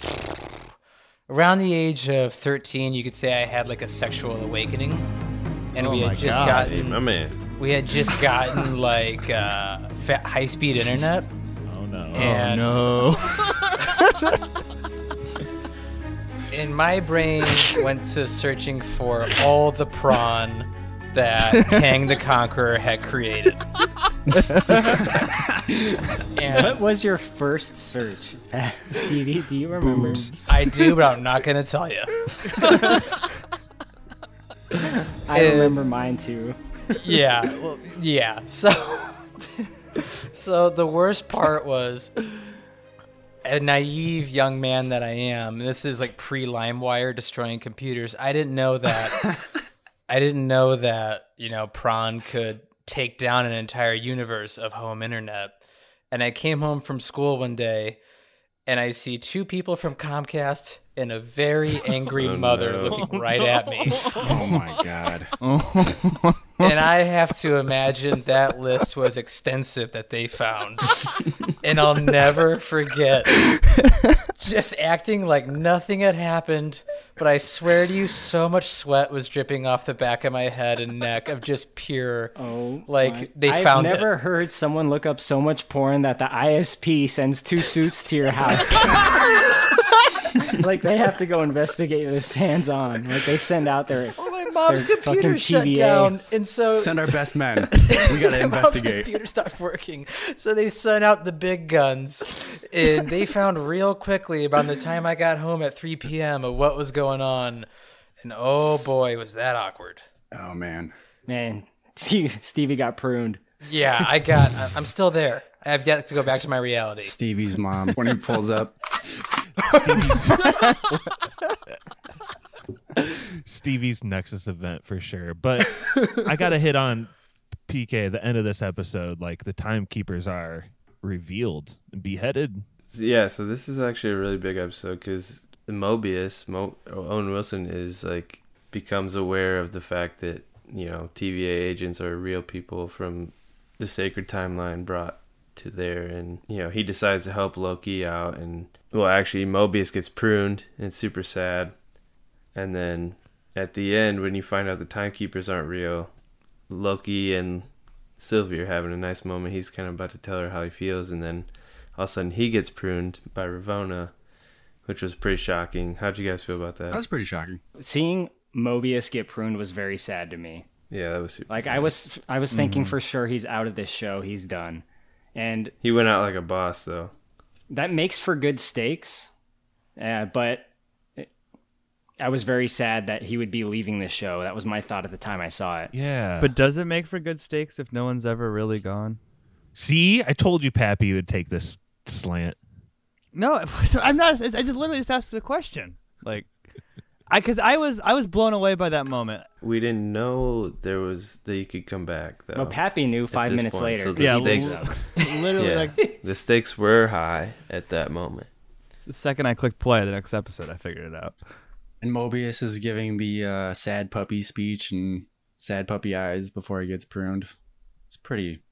around the age of 13, you could say I had like a sexual awakening. And Oh we my had just God. Hey, my gotten man. we had just gotten like uh, high-speed internet no. Oh, and oh no. and my brain went to searching for all the prawn that Kang the Conqueror had created. what was your first search, Stevie? Do you remember? I do, but I'm not gonna tell you. I remember mine too. yeah, well, yeah. So, so the worst part was a naive young man that I am. This is like pre LimeWire destroying computers. I didn't know that. I didn't know that you know Prawn could take down an entire universe of home internet. And I came home from school one day, and I see two people from Comcast and a very angry Oh, mother no. looking oh, right at me. Oh my god. and I have to imagine that list was extensive that they found. and I'll never forget just acting like nothing had happened. But I swear to you, so much sweat was dripping off the back of my head and neck of just pure. Oh, Like, my- they I've found it. never heard someone look up so much porn that the ISP sends two suits to your house. like they have to go investigate this hands on. Like they send out their Oh, my mom's computer fucking shut TVA. down. And so. Send our best men. We gotta my mom's investigate. computer stopped working, so they sent out the big guns, and they found real quickly about the time I got home at 3 p.m. of what was going on, and oh boy, was that awkward. Oh man. man. Stevie got pruned. Yeah, I got. I- I'm still there. I have yet to go back to my reality. Stevie's mom when he pulls up. Stevie's Nexus event for sure. But I got to hit on PK the end of this episode. Like the timekeepers are revealed and beheaded. Yeah, so this is actually a really big episode because Mobius, Mo- Owen Wilson, is like becomes aware of the fact that you know TVA agents are real people from the sacred timeline brought to there, and you know he decides to help Loki out, and well, actually Mobius gets pruned, and it's super sad, and then at the end when you find out the timekeepers aren't real, Loki and Sylvie are having a nice moment. He's kind of about to tell her how he feels, and then all of a sudden he gets pruned by Ravonna, which was pretty shocking. How'd you guys feel about that? That was pretty shocking. Seeing Mobius get pruned was very sad to me. yeah, that was super Like sad. I was, I was thinking mm-hmm. for sure he's out of this show. He's done, and He went out like a boss, though. that makes for good stakes. Uh, but it- I was very sad that he would be leaving the show. That was my thought at the time I saw it. Yeah. But does it make for good stakes if no one's ever really gone? see, I told you Pappy would take this slant. No, I'm not. I just literally just asked a question. Like, I because I was I was blown away by that moment. We didn't know there was that you could come back, though. Well, Pappy knew five minutes point, later. so the Yeah, stakes, Literally, yeah, like the stakes were high at that moment. the second I clicked play, the next episode, I figured it out. And Mobius is giving the uh, sad puppy speech and sad puppy eyes before he gets pruned. It's pretty.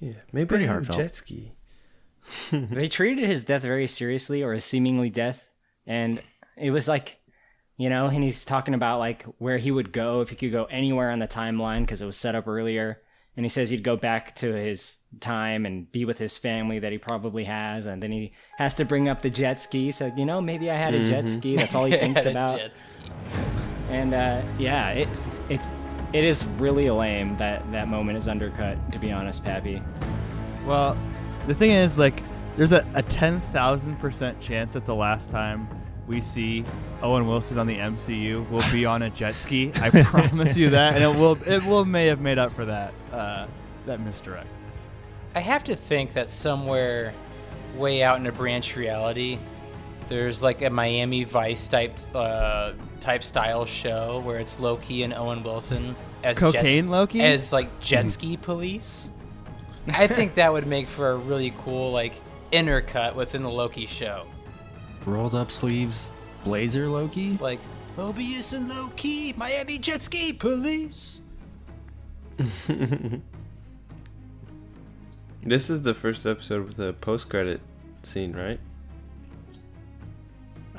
Yeah, maybe Pretty I heartfelt. jet ski. they treated his death very seriously, or his seemingly death, and it was like, you know, and he's talking about like where he would go if he could go anywhere on the timeline because it was set up earlier, and he says he'd go back to his time and be with his family that he probably has, and then he has to bring up the jet ski. So you know, maybe I had a jet ski. That's all he thinks Had a about. jet ski. And uh, yeah, it it's it is really lame that that moment is undercut. To be honest, Pappy. Well, the thing is, like, there's a, a 10,000% chance that the last time we see Owen Wilson on the MCU will be on a jet ski. I promise you that. And it will, it will may have made up for that, uh, that misdirect. I have to think that somewhere way out in a branch reality, there's like a Miami Vice type uh, type style show where it's Loki and Owen Wilson as jet- Cocaine Loki? as like jet ski police. I think that would make for a really cool like intercut within the Loki show. Rolled up sleeves, blazer Loki. Like Mobius and Loki, Miami jet ski police. This is the first episode with a post-credit scene, right?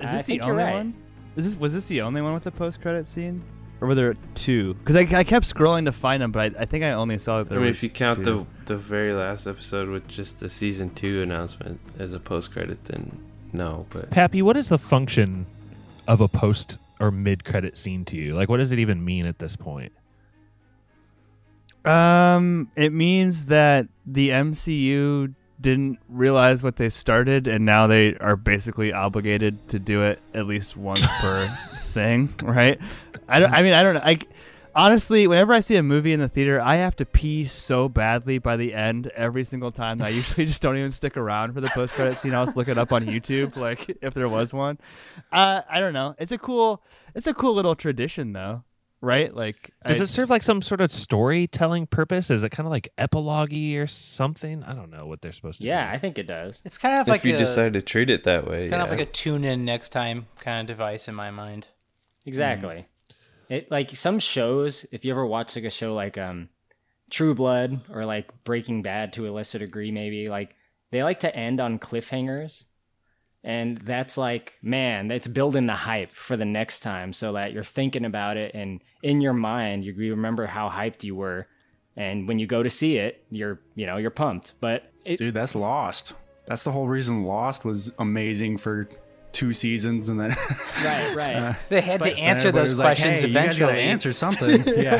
Is this think the you're only right. one? Is this, was this the only one with the post credit scene? Or were there two? Because I, I kept scrolling to find them, but I, I think I only saw that I mean, was if you count two. the the very last episode with just the season two announcement as a post-credit, then no. But Pappy, what is the function of a post or mid credit scene to you? Like, what does it even mean at this point? Um, it means that the MCU didn't realize what they started, and now they are basically obligated to do it at least once per thing, right? I don't. I mean, I don't know. I honestly, whenever I see a movie in the theater, I have to pee so badly by the end every single time. That I usually just don't even stick around for the post credit scene. I'll just look it up on YouTube, like if there was one. Uh, I don't know. It's a cool. It's a cool little tradition, though. right? Like, Does I- it serve like some sort of storytelling purpose? Is it kind of like epilogue or something? I don't know what they're supposed to do. Yeah, do. I think it does. It's kind of like if like you a, decide to treat it that way, it's kind of like a tune in next time kind of device in my mind. Exactly. It like some shows. If you ever watch like a show like um, True Blood or like Breaking Bad to a lesser degree, maybe like they like to end on cliffhangers, and that's like man, it's building the hype for the next time, so that you're thinking about it and in your mind you you remember how hyped you were, and when you go to see it, you're you know you're pumped. But it, Dude, that's Lost. That's the whole reason Lost was amazing for two seasons, and then right, right. Uh, they had to answer those was like, questions hey, You eventually. gotta answer something. yeah.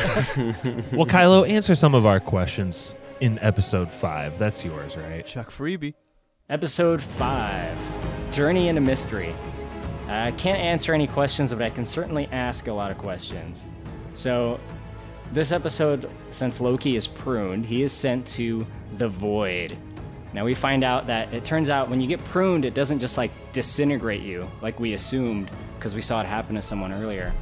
Well, Kylo, answer some of our questions in episode five. That's yours, right? Chuck Freebie. Episode 5 Journey into Mystery. Uh, I can't answer any questions, but I can certainly ask a lot of questions. So, this episode, since Loki is pruned, he is sent to the Void. Now, we find out that it turns out when you get pruned, it doesn't just like disintegrate you like we assumed, because we saw it happen to someone earlier.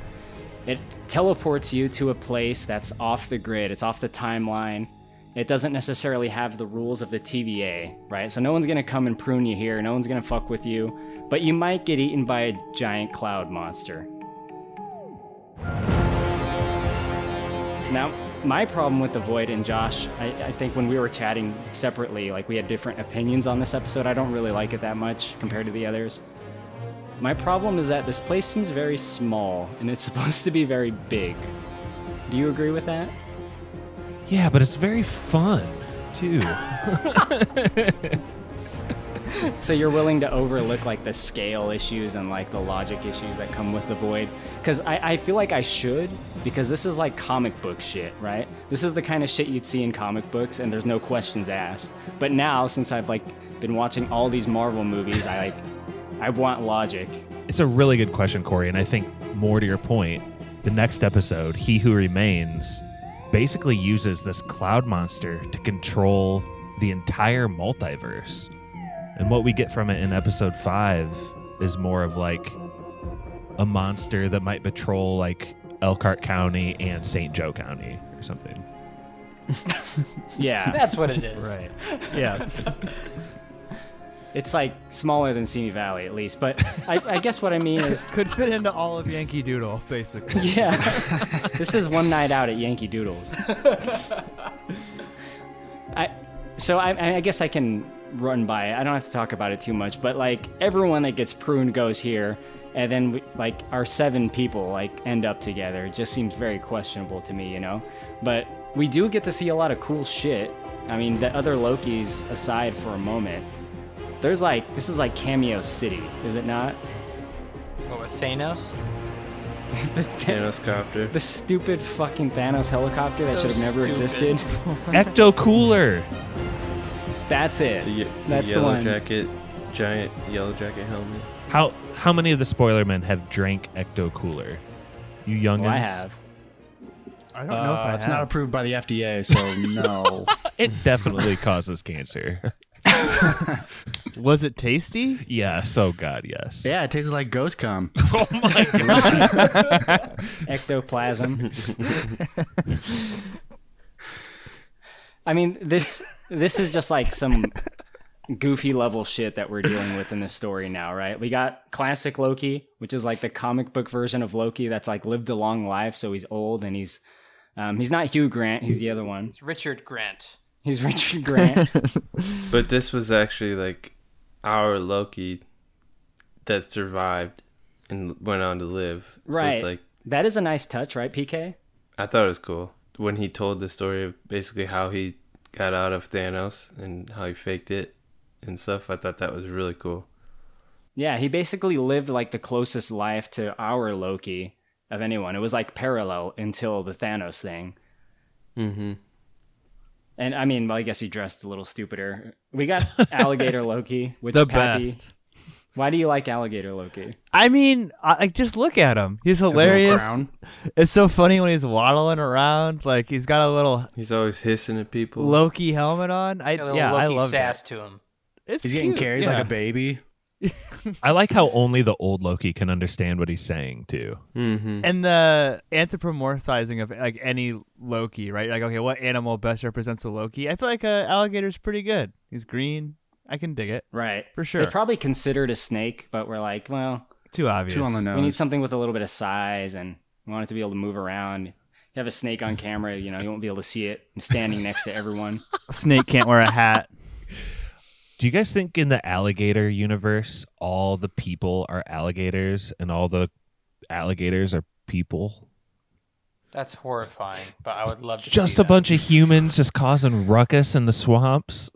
It teleports you to a place that's off the grid, it's off the timeline. It doesn't necessarily have the rules of the TVA, right? So no one's gonna come and prune you here, no one's gonna fuck with you, but you might get eaten by a giant cloud monster. Now, my problem with the Void and Josh, I, I think when we were chatting separately, like we had different opinions on this episode. I don't really like it that much compared to the others. My problem is that this place seems very small and it's supposed to be very big. Do you agree with that? Yeah, but it's very fun too. So you're willing to overlook like the scale issues and like the logic issues that come with the void? Because I, I feel like I should, because this is like comic book shit, right? This is the kind of shit you'd see in comic books and there's no questions asked. But now, since I've like been watching all these Marvel movies, I like I want logic. It's a really good question, Corey, and I think more to your point, the next episode, He Who Remains, basically uses this cloud monster to control the entire multiverse. And what we get from it in episode five is more of like a monster that might patrol like Elkhart County and St. Joe County or something. Yeah. That's what it is. Right. Yeah. It's like smaller than Simi Valley, at least. But I, I guess what I mean is, Could fit into all of Yankee Doodle, basically. yeah, this is one night out at Yankee Doodles. I, so I, I guess I can run by it. I don't have to talk about it too much. But like everyone that gets pruned goes here, and then we, like our seven people like end up together. It just seems very questionable to me, you know. But we do get to see a lot of cool shit. I mean, the other Lokis aside for a moment, there's like this is like Cameo City, is it not? What with Thanos? The Thanos copter. The stupid fucking Thanos helicopter that should have never stupid. existed. Ecto Cooler. That's it. The, ye- the That's the yellow one. jacket, giant yellow jacket helmet. How how many of the spoiler men have drank Ecto Cooler? You youngins? Well, I have. I don't know if Uh, I it's have. not approved by the FDA, so no. It definitely causes cancer. Was it tasty? Yeah. So god, yes. yeah, it tasted like ghost cum. Oh my god. Ectoplasm. I mean, this this is just like some goofy level shit that we're dealing with in this story now, right? We got classic Loki, which is like the comic book version of Loki that's like lived a long life, so he's old and he's um, he's not Hugh Grant, he's the other one. It's Richard Grant. He's Richard Grant. But this was actually like our Loki that survived and went on to live. So right. it's like that is a nice touch, right, PK? I thought it was cool when he told the story of basically how he got out of Thanos and how he faked it and stuff. I thought that was really cool. Yeah, he basically lived like the closest life to our Loki of anyone. It was like parallel until the Thanos thing. Mm-hmm. And I mean, well, I guess he dressed a little stupider. We got Alligator Loki, which The Pappy- best. Why do you like Alligator Loki? I mean, I, like just look at him. He's hilarious. It's so funny when he's waddling around. Like he's got a little He's always hissing at people. Loki helmet on. I A little yeah, I love sass that. to him. It's He's getting carried yeah. like a baby. I like how only the old Loki can understand what he's saying too. Mm-hmm. and the anthropomorphizing of like any Loki, right? Like, okay, what animal best represents a Loki? I feel like a alligator's pretty good. He's green. I can dig it Right. for sure. They probably considered a snake, but we're like, well, Too obvious. Two on the nose. we need something with a little bit of size and we want it to be able to move around. You have a snake on camera, you know, you won't be able to see it standing next to everyone. A snake can't wear a hat. Do you guys think in the alligator universe, all the people are alligators and all the alligators are people? That's horrifying, but I would love to Just see a that. bunch of humans just causing ruckus in the swamps.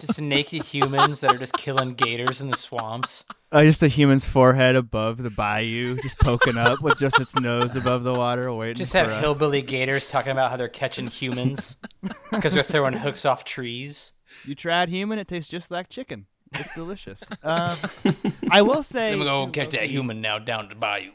just naked humans that are just killing gators in the swamps. Uh, just a human's forehead above the bayou, just poking up with just its nose above the water, waiting. Just for have a- hillbilly gators talking about how they're catching humans because they're throwing hooks off trees. You tried human, it tastes just like chicken. It's delicious. um, I will say, Then we go to catch that human now down to bayou.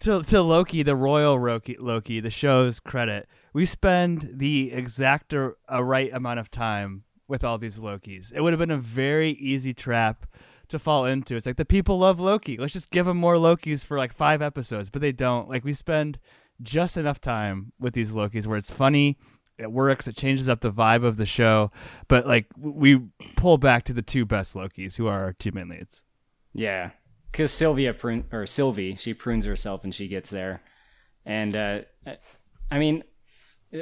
to to Loki, the royal Loki, Loki, the show's credit, we spend the exact or, a right amount of time with all these Lokis. It would have been a very easy trap to fall into. It's like the people love Loki. Let's just give them more Lokis for like five episodes, but they don't. Like we spend just enough time with these Lokis where it's funny. It works. It changes up the vibe of the show, but like we pull back to the two best Lokis, who are our two main leads. Yeah, because Sylvia prune or Sylvie, she prunes herself and she gets there, and uh, I mean,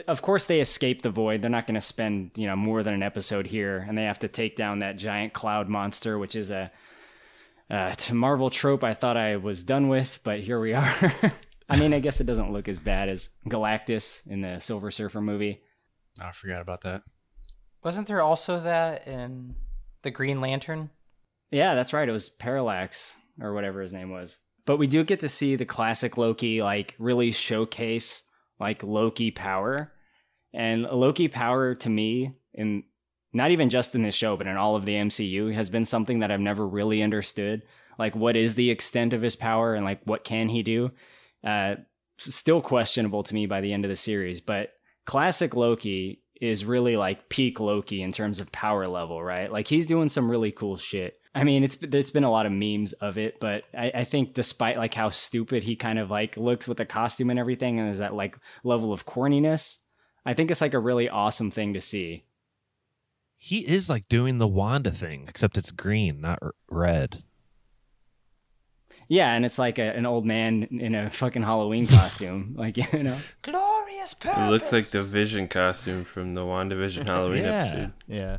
of course they escape the void. They're not going to spend you know more than an episode here, and they have to take down that giant cloud monster, which is a uh, Marvel trope I thought I was done with, but here we are. I mean, I guess it doesn't look as bad as Galactus in the Silver Surfer movie. I forgot about that. Wasn't there also that in the Green Lantern? Yeah, that's right. It was Parallax or whatever his name was. But we do get to see the classic Loki like really showcase like Loki power. And Loki power to me in not even just in this show, but in all of the MCU has been something that I've never really understood. Like what is the extent of his power and like what can he do? Uh still questionable to me by the end of the series, but classic Loki is really like peak Loki in terms of power level, right? Like he's doing some really cool shit. I mean, it's there's been a lot of memes of it, but I, I think despite like how stupid he kind of like looks with the costume and everything, and there's that like level of corniness, I think it's like a really awesome thing to see. He is like doing the Wanda thing, except it's green, not r- red. Yeah, and it's like a, an old man in a fucking Halloween costume, like you know. It looks like the Vision costume from the WandaVision Halloween Yeah. episode. Yeah.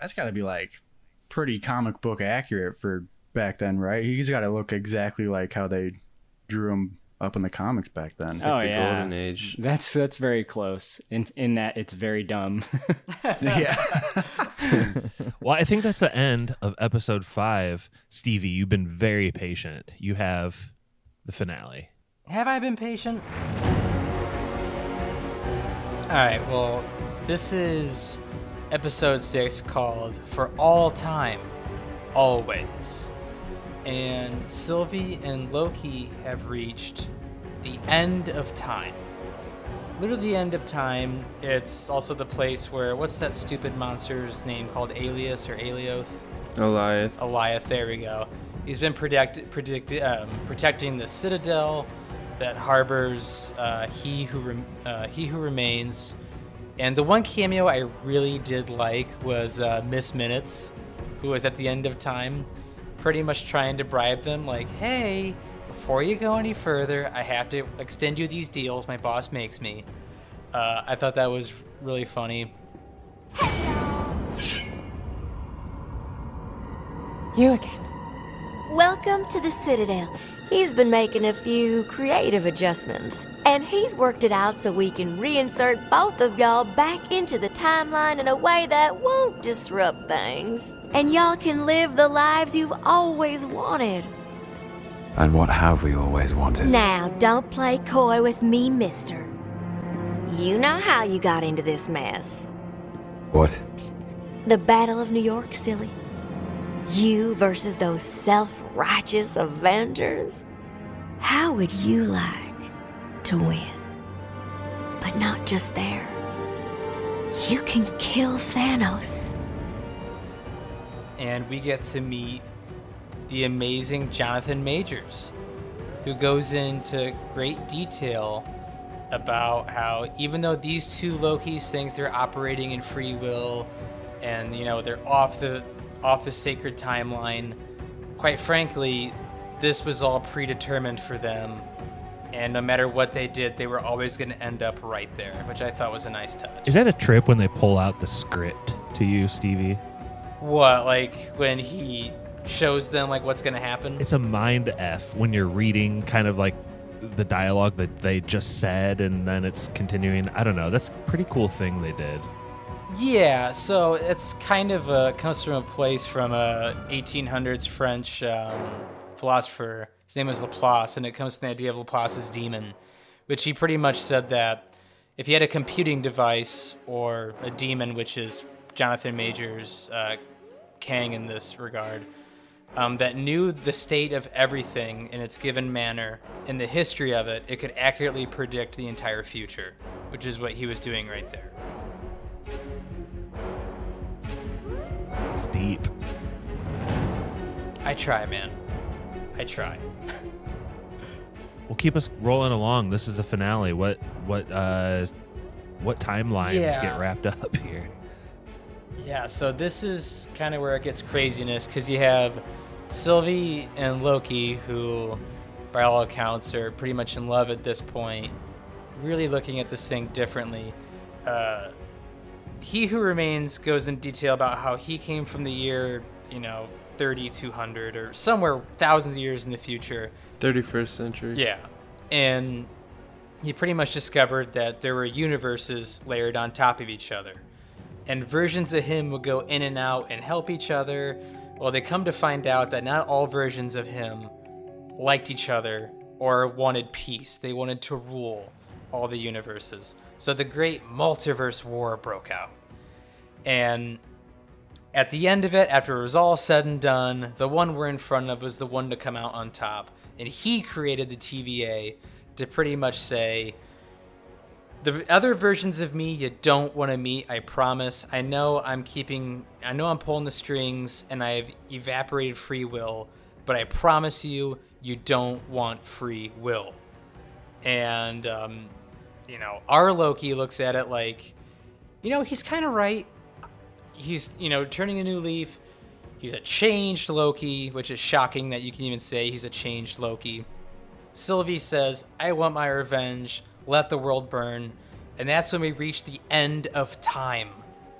That's got to be like pretty comic book accurate for back then, right? He's got to look exactly like how they drew him up in the comics back then. Oh the yeah, Golden Age. That's that's very close in in that it's very dumb. yeah. Well, I think that's the end of episode five. Stevie, you've been very patient. You have the finale. Have I been patient? All right, well, this is episode six called For All Time, Always. And Sylvie and Loki have reached the end of time. Literally the end of time. It's also the place where, what's that stupid monster's name called? Alias or Alioth? Goliath. Eliath, there we go. He's been protect, predict, um, protecting the citadel that harbors uh, he who rem- uh, he who remains. And the one cameo I really did like was uh, Miss Minutes, who was at the end of time, pretty much trying to bribe them, like, "Hey, before you go any further, I have to extend you these deals my boss makes me." Uh, I thought that was really funny. You again. Welcome to the Citadel. He's been making a few creative adjustments, and he's worked it out so we can reinsert both of y'all back into the timeline in a way that won't disrupt things. And y'all can live the lives you've always wanted. And what have we always wanted? Now, don't play coy with me, mister. You know how you got into this mess. What? The Battle of New York, silly. You versus those self righteous Avengers? How would you like to win? But not just there. You can kill Thanos. and we get to meet the amazing Jonathan Majors, who goes into great detail about how even though these two Lokis think they're operating in free will and you know they're off the off the sacred timeline, quite frankly, this was all predetermined for them. And no matter what they did, they were always going to end up right there, which I thought was a nice touch. Is that a trip when they pull out the script to you, Stevie? What, like when he shows them like what's going to happen? It's a mind F when you're reading kind of like the dialogue that they just said and then it's continuing. I don't know. That's a pretty cool thing they did. Yeah, so it's kind of a comes from a place from a 1800s French um, philosopher. His name was Laplace, and it comes from the idea of Laplace's demon, which he pretty much said that if you had a computing device or a demon, which is Jonathan Majors, uh, Kang in this regard, um, that knew the state of everything in its given manner and the history of it, it could accurately predict the entire future, which is what he was doing right there. It's deep. I try, man. I try. Well, keep us rolling along. This is a finale. What what uh what timelines Yeah. get wrapped up here? Yeah, so this is kind of where it gets craziness because you have Sylvie and Loki, who, by all accounts, are pretty much in love at this point, really looking at this thing differently. Uh, he Who Remains goes in detail about how he came from the year, you know, 3200 or somewhere thousands of years in the future 31st century. yeah. And he pretty much discovered that there were universes layered on top of each other. And versions of him would go in and out and help each other. Well, they come to find out that not all versions of him liked each other or wanted peace. They wanted to rule all the universes. So the great multiverse war broke out. And at the end of it, after it was all said and done, the one we're in front of was the one to come out on top. And he created the TVA to pretty much say, the other versions of me you don't want to meet, I promise. I know I'm keeping, I know I'm pulling the strings and I've evaporated free will, but I promise you, you don't want free will. And, um, you know, our Loki looks at it like, you know, he's kind of right he's you know turning a new leaf. He's a changed Loki, which is shocking that you can even say he's a changed Loki. Sylvie says, "I want my revenge. Let the world burn." And that's when we reach the end of time.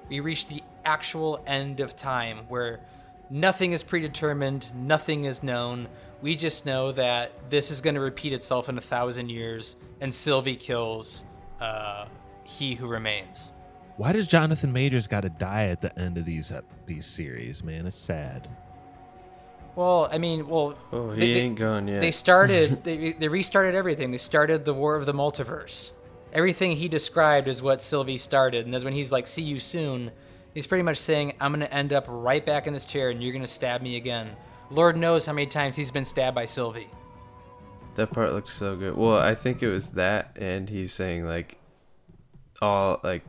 We reach the actual end of time where nothing is predetermined, nothing is known. We just know that this is going to repeat itself in a thousand years, and Sylvie kills uh, he who remains. Why does Jonathan Majors got to die at the end of these ep- these series, man? It's sad. Well, I mean, well, Oh, he they, they- ain't gone yet. They started, they, they restarted everything. They started the War of the Multiverse. Everything he described is what Sylvie started, and that's when he's like, "See you soon." He's pretty much saying, "I'm gonna end up right back in this chair, and you're gonna stab me again." Lord knows how many times he's been stabbed by Sylvie. That part looked so good. Well, I think it was that, and he's saying like all like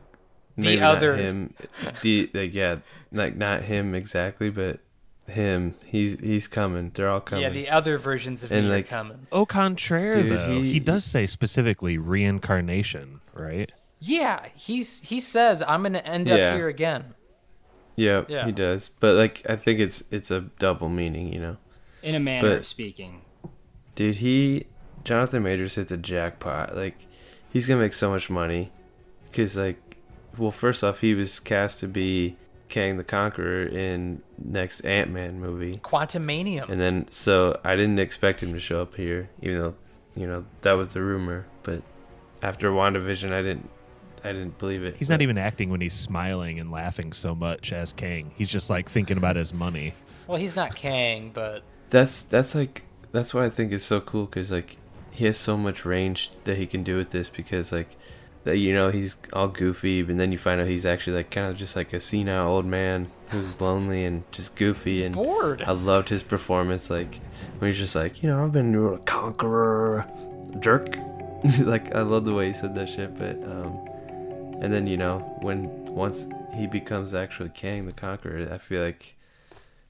The maybe not other- him, the like yeah, like not him exactly, but him. He's he's coming. They're all coming. Yeah, the other versions of And, me like- are coming. Au contraire, Dude, though, he, he- does say specifically reincarnation, right? Yeah, he's he says, "I'm gonna end up here again." Yeah, Yeah. he does. But like, I think it's it's a double meaning, you know. in a manner But- of speaking. Dude, he Jonathan Majors hit the jackpot. Like, he's gonna make so much money. Cause like, well, first off, he was cast to be Kang the Conqueror in next Ant Man movie. Quantumanium. And then, so I didn't expect him to show up here, even though, you know, that was the rumor. But after WandaVision, I didn't, I didn't believe it. He's But not even acting when he's smiling and laughing so much as Kang. He's just like thinking about his money. well, he's not Kang, but That's that's like that's what I think is so cool because like he has so much range that he can do with this because like that you know he's all goofy, and then you find out he's actually like kind of just like a senile old man who's lonely and just goofy he's and bored. I loved his performance. Like when he's just like, you know, I've been a conqueror, jerk. like I love the way he said that shit. But um, and then you know when once he becomes actually Kang the Conqueror, I feel like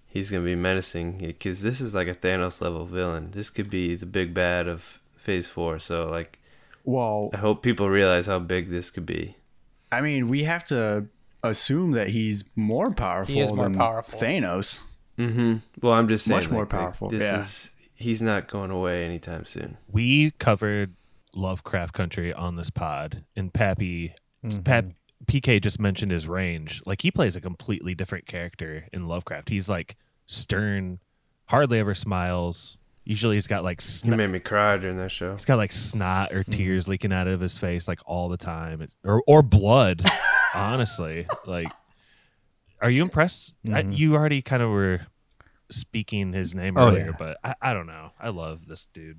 he's gonna be menacing because this is like a Thanos level villain. This could be the big bad of Phase Four. So like, Well, I hope people realize how big this could be. I mean, we have to assume that he's more powerful. He is more than powerful. Thanos. Mm-hmm. Well, I'm just saying, Much more like, like, powerful, this yeah. is he's not going away anytime soon. We covered Lovecraft Country on this pod, and Pappy, Mm-hmm. Pap, PK just mentioned his range. Like he plays a completely different character in Lovecraft. He's like stern, hardly ever smiles. Usually he's got like He made me cry during that show. he's got like snot Mm-hmm. or tears leaking out of his face like all the time, It's- or or blood. honestly, like, are you impressed? I, Mhm. you already kind of were speaking his name Oh, earlier, yeah. but I, I don't know. I love this dude.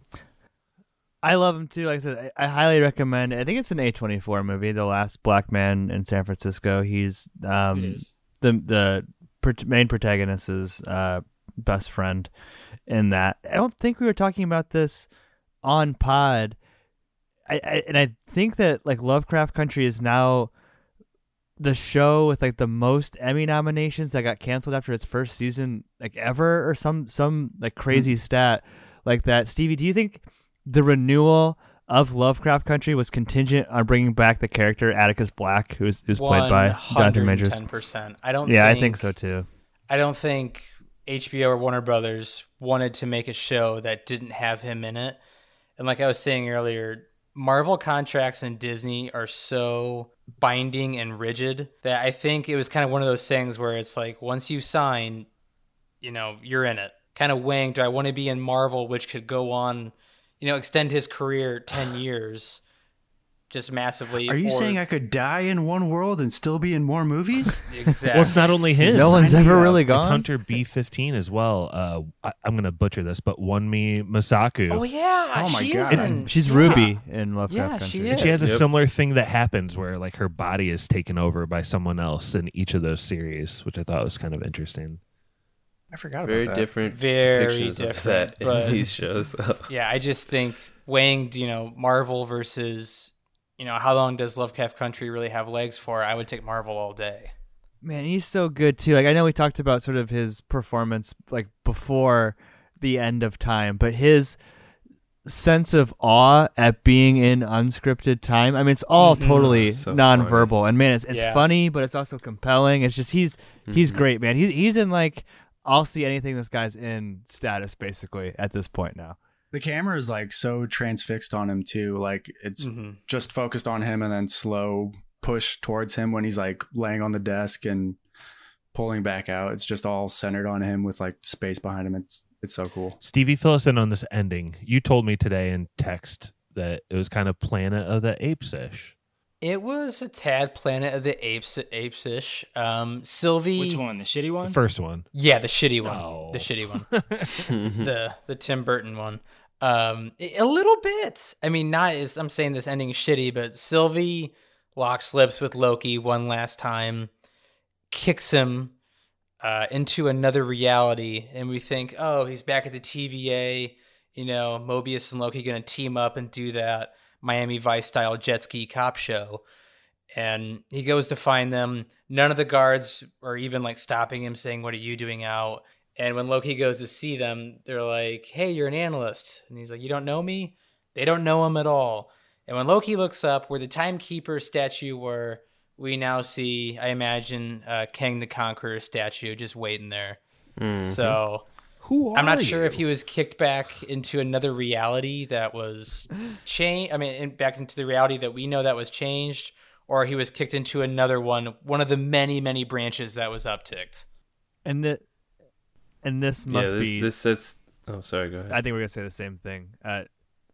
I love him too. Like I said, I, I highly recommend. I think it's an A24 movie, The Last Black Man in San Francisco. He's um the the main protagonist's uh, best friend in that. I don't think we were talking about this on Pod. I, I and I think that like Lovecraft Country is now the show with like the most Emmy nominations that got canceled after its first season like ever or some some like crazy stat like that. Stevie, do you think the renewal of Lovecraft Country was contingent on bringing back the character Atticus Black, who's who's played by Jonathan Majors? 110%. I don't. Yeah, I think, think so too. I don't think HBO or Warner Brothers wanted to make a show that didn't have him in it. And like I was saying earlier, Marvel contracts and Disney are so binding and rigid that I think it was kind of one of those things where it's like once you sign, you know, you're in it. Kind of weighing, do I want to be in Marvel, which could go on, you know, extend his career 10 years just massively? Are you or- saying I could die in one world and still be in more movies? Exactly. Well, it's not only his. No one's ever really It's gone. Hunter B15 as well. Uh, I, I'm going to butcher this, but Wunmi Mosaku. Oh, yeah. Oh my she God. is in- she's yeah. Ruby in Lovecraft Yeah, Country. she And she has a Yep. similar thing that happens where like her body is taken over by someone else in each of those series, which I thought was kind of interesting. I forgot Very about that. different Very depictions of different, that in but- these shows. Yeah, I just think weighing, you know, Marvel versus, you know, how long does Lovecraft Country really have legs for? I would take Marvel all day. Man, he's so good too. Like I know we talked about sort of his performance like before the end of time, but his sense of awe at being in unscripted time. I mean, it's all Mhm. totally Oh, so nonverbal, and man, it's it's Yeah. funny, but it's also compelling. It's just he's he's Mhm. great, man. He's he's in like I'll see anything this guy's in status basically at this point now. The camera is like so transfixed on him too. Like it's Mhm. just focused on him and then slow push towards him when he's like laying on the desk and pulling back out. It's just all centered on him with like space behind him. It's it's so cool. Stevie, fill us in on this ending. You told me today in text that it was kind of Planet of the Apes ish. It was a tad Planet of the Apes apes ish. Um, Sylvie. Which one? The shitty one? The first one. Yeah, the shitty one. No. The shitty one. the the Tim Burton one. Um, a a little bit. I mean, not as I'm saying this ending is shitty, but Sylvie locks lips with Loki one last time, kicks him uh, into another reality, and we think, oh, he's back at the TVA. You know, Mobius and Loki gonna team up and do that Miami Vice style jet ski cop show. And he goes to find them. None of the guards are even like stopping him, saying, "What are you doing out?" And when Loki goes to see them, they're like, "Hey, you're an analyst," and he's like, "You don't know me." They don't know him at all. And when Loki looks up where the timekeeper statue were, we now see, I imagine, uh, Kang the Conqueror statue just waiting there. Mhm. So Who I'm not sure if he was kicked back into another reality that was changed. I mean, in, back into the reality that we know that was changed, or he was kicked into another one, one of the many, many branches that was upticked. And that and this yeah, must this, be this sets. Oh, sorry. Go ahead. I think we're gonna say the same thing. Uh,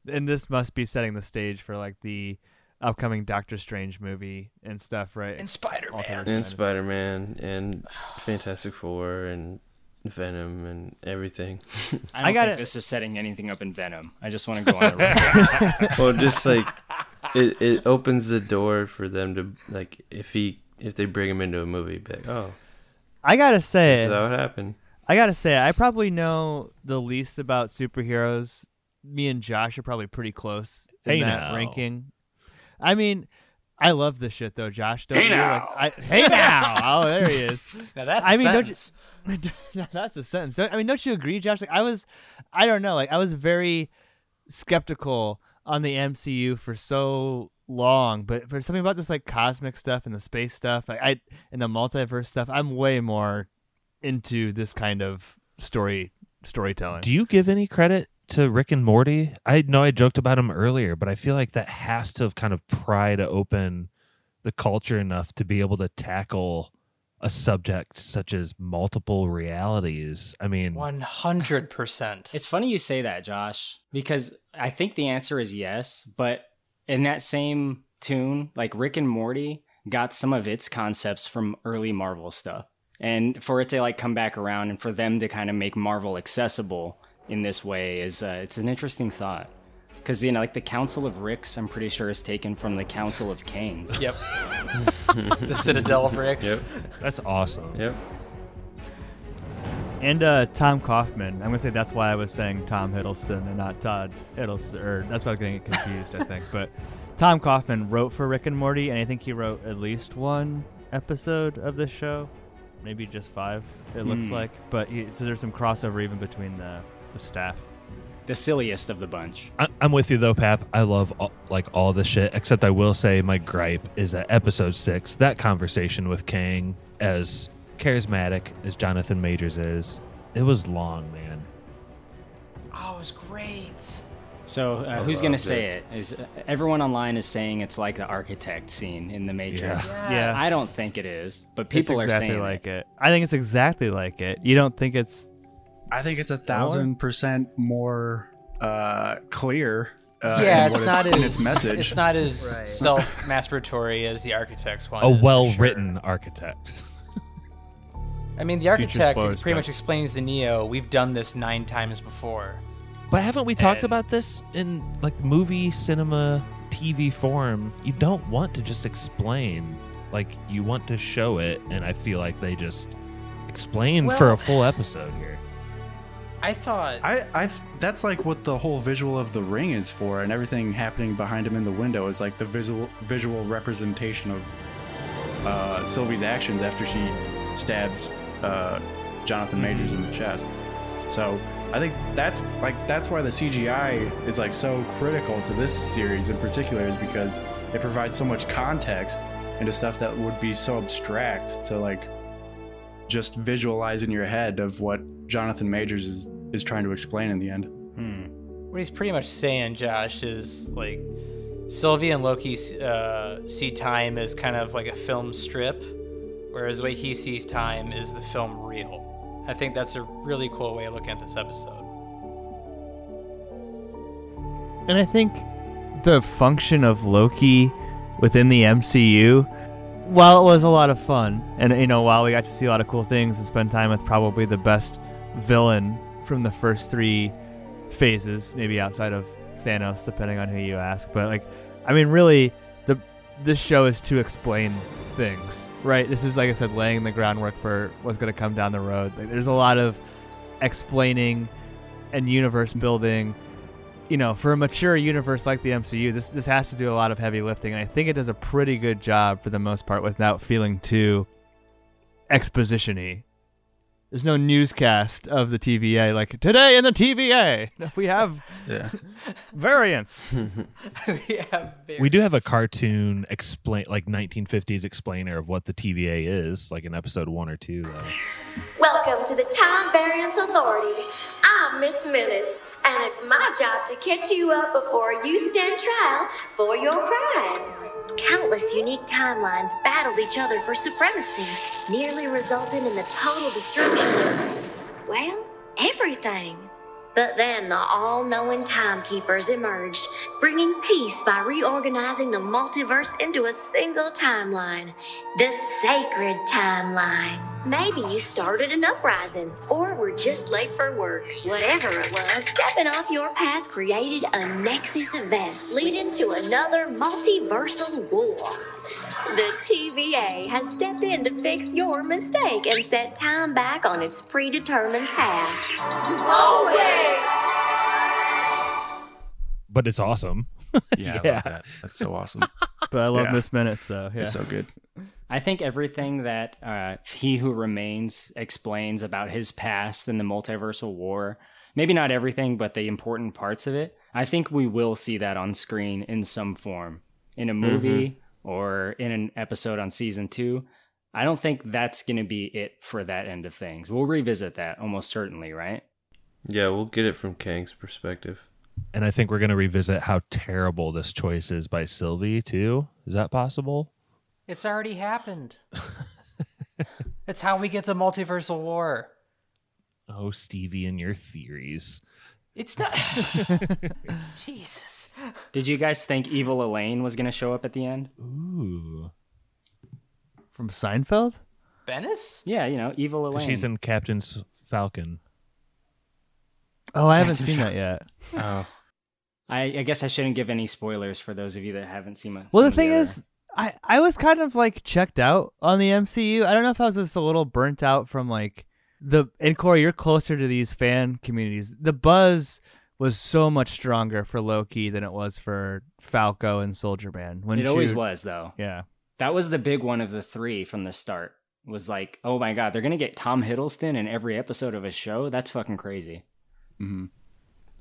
and this must be setting the stage for like the upcoming Doctor Strange movie and stuff, right? And Spider Man. And Spider Man and Fantastic Four and Venom and everything. I don't I gotta- think this is setting anything up in Venom. I just want to go on A record. well, just like it, it opens the door for them to like if he if they bring him into a movie, be like, oh, I gotta this say, is how it happened. I gotta say, I probably know the least about superheroes. Me and Josh are probably pretty close in Hey that now. ranking. I mean, I love this shit though, Josh. Don't hey you? now. Like, I, hey now. oh, there he is. Now that's I mean, sentence. don't you, that's a sentence. I mean, don't you agree, Josh? Like, I was, I don't know. Like, I was very skeptical on the MCU for so long, but for something about this like cosmic stuff and the space stuff, like I and the multiverse stuff, I'm way more into this kind of story storytelling. Do you give any credit to Rick and Morty? I know I joked about him earlier, but I feel like that has to have kind of pried open the culture enough to be able to tackle a subject such as multiple realities. I mean, 100%. It's funny you say that, Josh, because I think the answer is yes, but in that same tune, like Rick and Morty got some of its concepts from early Marvel stuff. And for it to like come back around and for them to kind of make Marvel accessible in this way is uh, it's an interesting thought because you know like the council of ricks i'm pretty sure is taken from the council of Kangs yep the citadel of ricks yep that's awesome yep and uh, Tom Kauffman. I'm gonna say that's why I was saying Tom Hiddleston and not Todd Hiddleston, or that's why I was getting confused. I think, but Tom Kauffman wrote for Rick and Morty, and I think he wrote at least one episode of this show, maybe just five. It looks mm. like, but he, so there's some crossover even between the the staff. The silliest of the bunch. I, am with you though, Pap. I love all, like all the shit, except I will say my gripe is that episode six, that conversation with Kang, as charismatic as Jonathan Majors is, it was long, man. Oh, it was great. So uh, who's gonna say it? Is uh, everyone online is saying it's like the architect scene in the Matrix? Yeah. Yes. I don't think it is, but people exactly are saying like it. it. I think it's exactly like it. You don't think it's I think it's a thousand percent more uh, clear. Uh, yeah, it's not it's, as its message. It's not as right. self-masturbatory as the architect's one. A well-written sure. architect. I mean, the architect pretty much explains to Neo, "We've done this nine times before." But haven't we and talked about this in like movie, cinema, TV form? You don't want to just explain; like you want to show it, and I feel like they just explain well, for a full episode here. I thought I I that's like what the whole visual of the ring is for, and everything happening behind him in the window is like the visual visual representation of uh, Sylvie's actions after she stabs uh, Jonathan Majors in the chest. So I think that's like that's why the CGI is like so critical to this series in particular is because it provides so much context into stuff that would be so abstract to like just visualize in your head of what Jonathan Majors is is trying to explain in the end. Hmm. What he's pretty much saying, Josh, is like Sylvie and Loki uh, see time as kind of like a film strip, whereas the way he sees time is the film reel. I think that's a really cool way of looking at this episode. And I think the function of Loki within the MCU while it was a lot of fun, and you know, while we got to see a lot of cool things and spend time with probably the best villain from the first three phases, maybe outside of Thanos, depending on who you ask. But like, I mean, really, the this show is to explain things, right? This is like I said, laying the groundwork for what's going to come down the road. Like, there's a lot of explaining and universe building you know, for a mature universe like the MCU, this this has to do a lot of heavy lifting, and I think it does a pretty good job for the most part without feeling too expositiony. There's no newscast of the TVA like today in the TVA. We have yeah. variants. we have variants. We do have a cartoon explain like 1950s explainer of what the TVA is, like in episode one or two. Though. Welcome to the Time Variance Authority. I'm Miss Minutes, and it's my job to catch you up before you stand trial for your crimes. Countless unique timelines battled each other for supremacy, nearly resulting in the total destruction of, well, everything. But then the all knowing timekeepers emerged, bringing peace by reorganizing the multiverse into a single timeline the sacred timeline. Maybe you started an uprising, or were just late for work. Whatever it was, stepping off your path created a Nexus event leading to another multiversal war. The TVA has stepped in to fix your mistake and set time back on its predetermined path. Always! But it's awesome. Yeah, I Yeah. love that. That's so awesome. But I love Yeah. Miss Minutes though. Yeah. It's so good. I think everything that uh, He Who Remains explains about his past and the multiversal war, maybe not everything, but the important parts of it, I think we will see that on screen in some form. In a movie or in an episode on season two. I don't think that's going to be it for that end of things. We'll revisit that almost certainly, right? Yeah, we'll get it from Kang's perspective. And I think we're going to revisit how terrible this choice is by Sylvie, too. Is that possible? It's already happened. it's how we get the multiversal war. Oh, Stevie and your theories. It's not. Jesus. Did you guys think Evil Elaine was going to show up at the end? Ooh. From Seinfeld? Benes? Yeah, you know, evil Elaine. She's in Captain's Falcon. Oh, I haven't seen that yet. Oh. I, I guess I shouldn't give any spoilers for those of you that haven't seen my. Well, the thing other- is, I I was kind of like checked out on the MCU. I don't know if I was just a little burnt out from like the and Corey, you're closer to these fan communities. The buzz was so much stronger for Loki than it was for Falco and Soldier Man. When it always was though. Yeah. That was the big one of the three from the start. Was like, oh my god, they're gonna get Tom Hiddleston in every episode of a show. That's fucking crazy. Hmm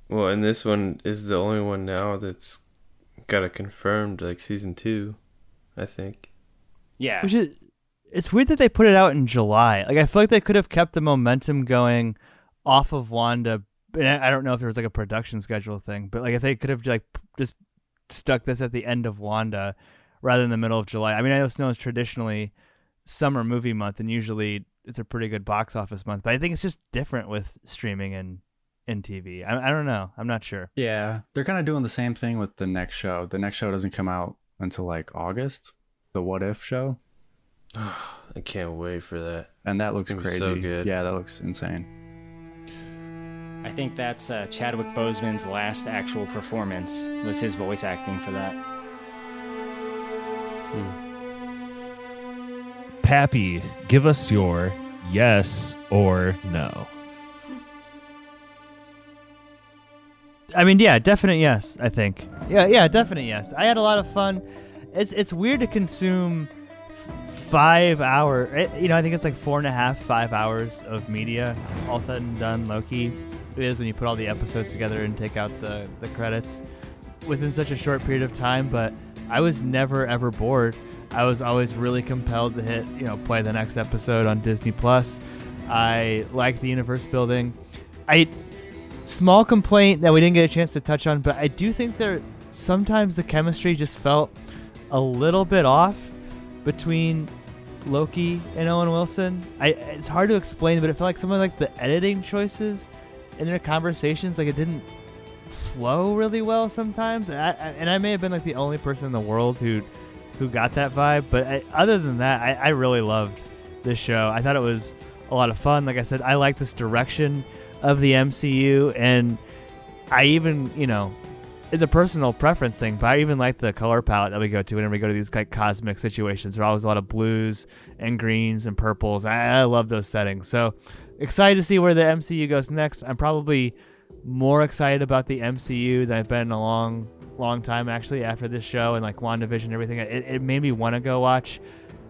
Well, and this one is the only one now that's got a confirmed, like season two, I think. Yeah, Which is it's weird that they put it out in July. Like I feel like they could have kept the momentum going off of Wanda. And I I don't know if there was like a production schedule thing, but like if they could have like just stuck this at the end of Wanda rather than the middle of July. I mean, I just know it's traditionally summer movie month, and usually it's a pretty good box office month. But I think it's just different with streaming and and TV. I, I don't know. I'm not sure. Yeah, they're kind of doing the same thing with the next show. The next show doesn't come out until like August. The What If show, I can't wait for that. and that It's looks crazy. so good. Yeah, that looks insane. I think that's uh, Chadwick Boseman's last actual performance was his voice acting for that. Pappy, give us your yes or no. I mean, yeah, definite yes. I think. Yeah, yeah, definite yes. I had a lot of fun. It's it's weird to consume five hour. eh, You know, I think it's like four and a half, five hours of media, all said and done. Loki it is when you put all the episodes together and take out the the credits within such a short period of time. But I was never ever bored. I was always really compelled to hit, you know, play the next episode on Disney Plus. I like the universe building. I small complaint that we didn't get a chance to touch on, but I do think there sometimes the chemistry just felt a little bit off between Loki and Owen Wilson. I it's hard to explain, but it felt like some of like the editing choices in their conversations, like it didn't flow really well sometimes. And I, and I may have been like the only person in the world who who got that vibe, but I, other than that, I, I really loved this show. I thought it was a lot of fun. Like I said, I like this direction of the MCU, and I even, you know, it's a personal preference thing, but I even like the color palette that we go to whenever we go to these like cosmic situations. There are always a lot of blues and greens and purples. I, I love those settings. So excited to see where the MCU goes next. I'm probably more excited about the MCU than I've been in a long, long time actually after this show and like WandaVision and everything. It, it made me want to go watch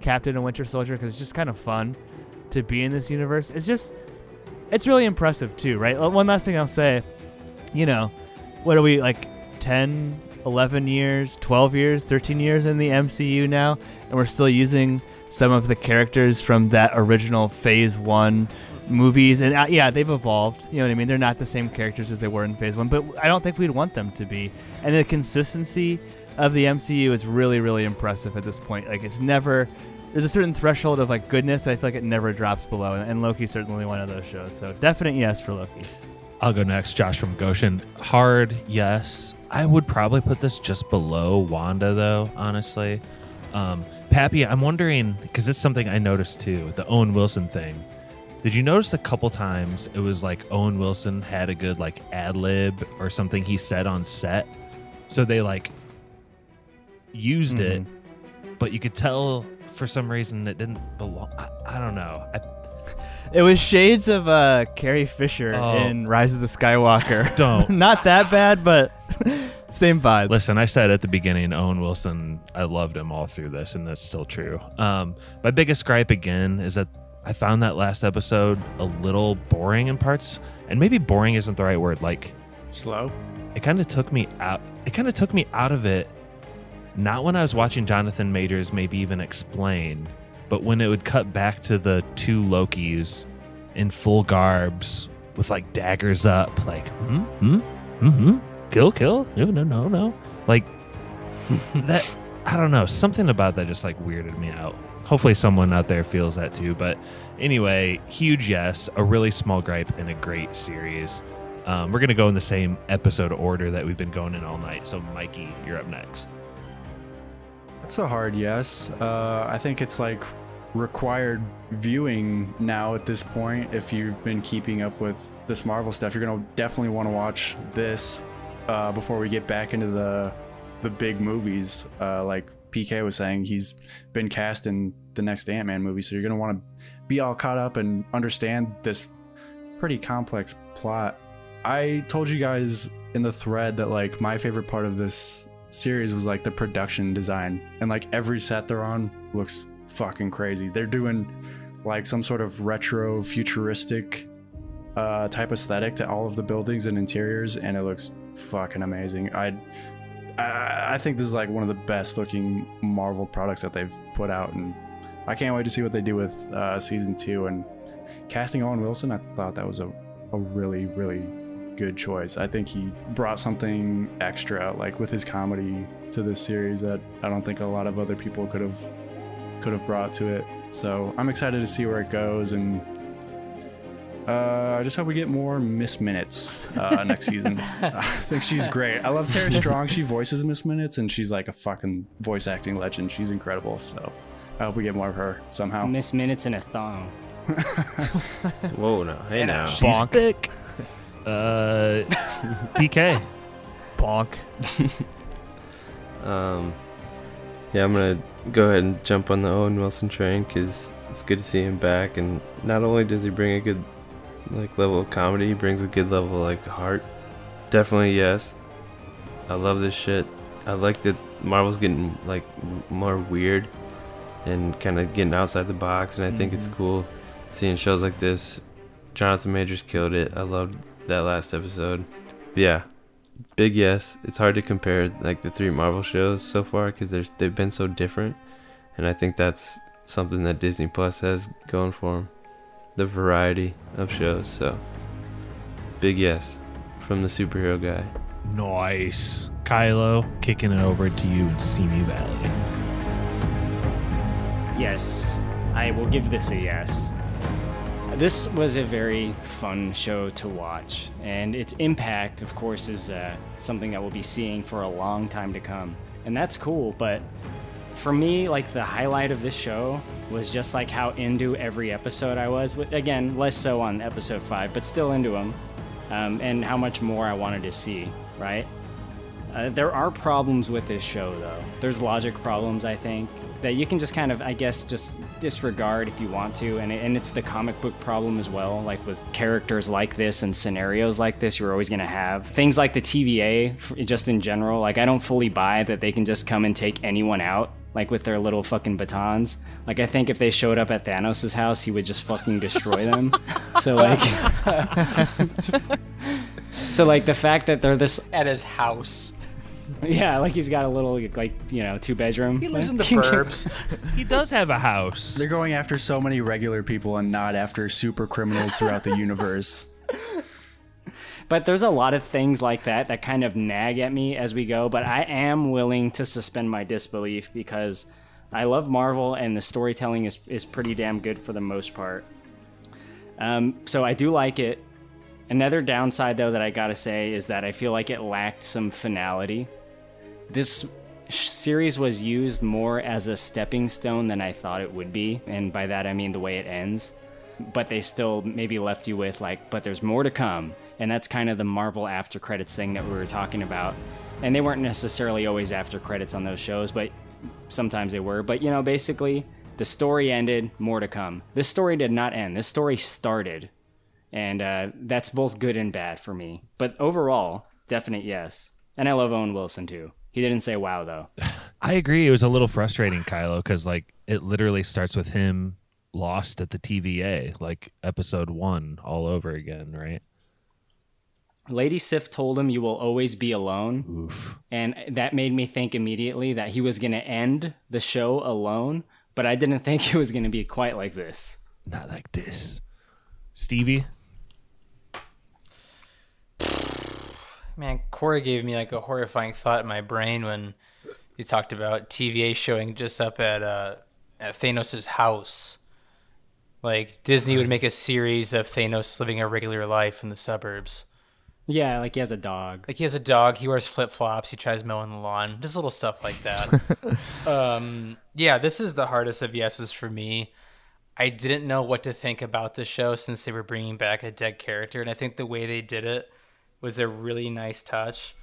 Captain and Winter Soldier because it's just kind of fun to be in this universe. It's just, it's really impressive too, right? One last thing I'll say, you know, what are we like 10, 11 years, 12 years, 13 years in the MCU now, and we're still using some of the characters from that original Phase 1 movies? And uh, yeah they've evolved you know what i mean? They're not the same characters as they were in phase one but i don't think we'd want them to be. And the consistency of the mcu is really really impressive at this point. Like it's never there's a certain threshold of like goodness that i feel like it never drops below and, and loki's certainly one of those shows so definite yes for loki I'll go next. Josh from Goshen. Hard, yes. I would probably put this just below Wanda, though, honestly. Um, Pappy, I'm wondering, because it's something I noticed too, the Owen Wilson thing. Did you notice a couple times it was like Owen Wilson had a good like ad lib or something he said on set? So they like used it, but you could tell for some reason it didn't belong. I, I don't know. I, it was shades of uh carrie fisher Oh. in rise of the skywalker Don't. not that bad but Same vibes. Listen, I said at the beginning, Owen Wilson, I loved him all through this, and that's still true. Um, my biggest gripe again is that I found that last episode a little boring in parts, and maybe boring isn't the right word. Like Slow. it kind of took me out. It kind of took me out of it. Not when I was watching Jonathan Majors maybe even explain, but when it would cut back to the two Lokis in full garbs with like daggers up, like hmm, hmm, hmm, hmm, kill, kill, no, no, no, no, like that. I don't know. Something about that just like weirded me out. Hopefully, someone out there feels that too. But anyway, huge yes, a really small gripe, and a great series. Um, we're going to go in the same episode order that we've been going in all night. So, Mikey, you're up next. That's a hard yes. Uh, I think it's like required viewing now at this point. If you've been keeping up with this Marvel stuff, you're gonna definitely want to watch this uh, before we get back into the the big movies. Uh, like PK was saying, he's been cast in the next Ant Man movie, so you're gonna want to be all caught up and understand this pretty complex plot. I told you guys in the thread that like my favorite part of this series was like the production design and like every set they're on looks fucking crazy. They're doing like some sort of retro futuristic uh, type aesthetic to all of the buildings and interiors, and it looks fucking amazing. I, I think this is like one of the best looking Marvel products that they've put out, and I can't wait to see what they do with uh, season two. And casting Owen Wilson, I thought that was a, a really really good choice. I think he brought something extra, like with his comedy, to this series that I don't think a lot of other people could have could have brought to it. So I'm excited to see where it goes, and uh, I just hope we get more Miss Minutes uh, next season. I think she's great. I love Tara Strong. She voices Miss Minutes, and she's like a fucking voice acting legend. She's incredible. So I hope we get more of her somehow. Miss minutes in a thong. Whoa, no. Hey, now. She's thick. Uh, PK. Bonk. Um, yeah, I'm gonna go ahead and jump on the Owen Wilson train because it's good to see him back. And not only does he bring a good like level of comedy, he brings a good level of like heart. Definitely yes. I love this shit. I like that Marvel's getting like more weird and kind of getting outside the box, and I think it's cool seeing shows like this. Jonathan Majors killed it. I loved that last episode. Yeah, big yes. It's hard to compare like the three Marvel shows so far because they've been so different, and I think that's something that Disney Plus has going for them. The variety of shows. So, big yes from the superhero guy. Nice. Kylo, kicking it over to you in Simi Valley. Yes, I will give this a yes. This was a very fun show to watch, and its impact, of course, is uh, something that we'll be seeing for a long time to come. And that's cool, but for me, like the highlight of this show was just like how into every episode I was. Again, less so on episode five, but still into them, um, and how much more I wanted to see, right? Uh, there are problems with this show, though. There's logic problems, I think, that you can just kind of, I guess, just disregard if you want to. And, it- and it's the comic book problem as well. Like with characters like this and scenarios like this, you're always going to have things like the TVA, just in general. Like, I don't fully buy that they can just come and take anyone out, like with their little fucking batons. Like, I think if they showed up at Thanos' house, he would just fucking destroy them. so, like. So like the fact that they're this At his house. yeah, like he's got a little like you know two bedroom. He lives in the burbs. He does have a house. They're going after so many regular people and not after super criminals throughout the universe. But there's a lot of things like that that kind of nag at me as we go. But I am willing to suspend my disbelief because I love Marvel and the storytelling is is pretty damn good for the most part. Um, so I do like it. Another downside though that I gotta say is that I feel like it lacked some finality. This series was used more as a stepping stone than I thought it would be, and by that I mean the way it ends. But they still maybe left you with like, but there's more to come, and that's kind of the Marvel after credits thing that we were talking about. And they weren't necessarily always after credits on those shows, but sometimes they were. But you know, basically, the story ended, more to come. This story did not end. This story started, and uh, that's both good and bad for me. But overall, definite yes. And I love Owen Wilson too. He didn't say wow though. I agree. It was a little frustrating, Kylo, because like it literally starts with him lost at the TVA, like episode one all over again, right? Lady Sif told him you will always be alone. And that made me think immediately that he was going to end the show alone, but I didn't think it was going to be quite like this. Not like this. Stevie, Man, Corey gave me like a horrifying thought in my brain when he talked about TVA showing just up at uh, at Thanos' house. Like Disney would make a series of Thanos living a regular life in the suburbs. Yeah, like he has a dog. Like he has a dog, he wears flip flops, he tries mowing the lawn, just little stuff like that. um, yeah, this is the hardest of yeses for me. I didn't know what to think about the show since they were bringing back a dead character, and I think the way they did it was a really nice touch.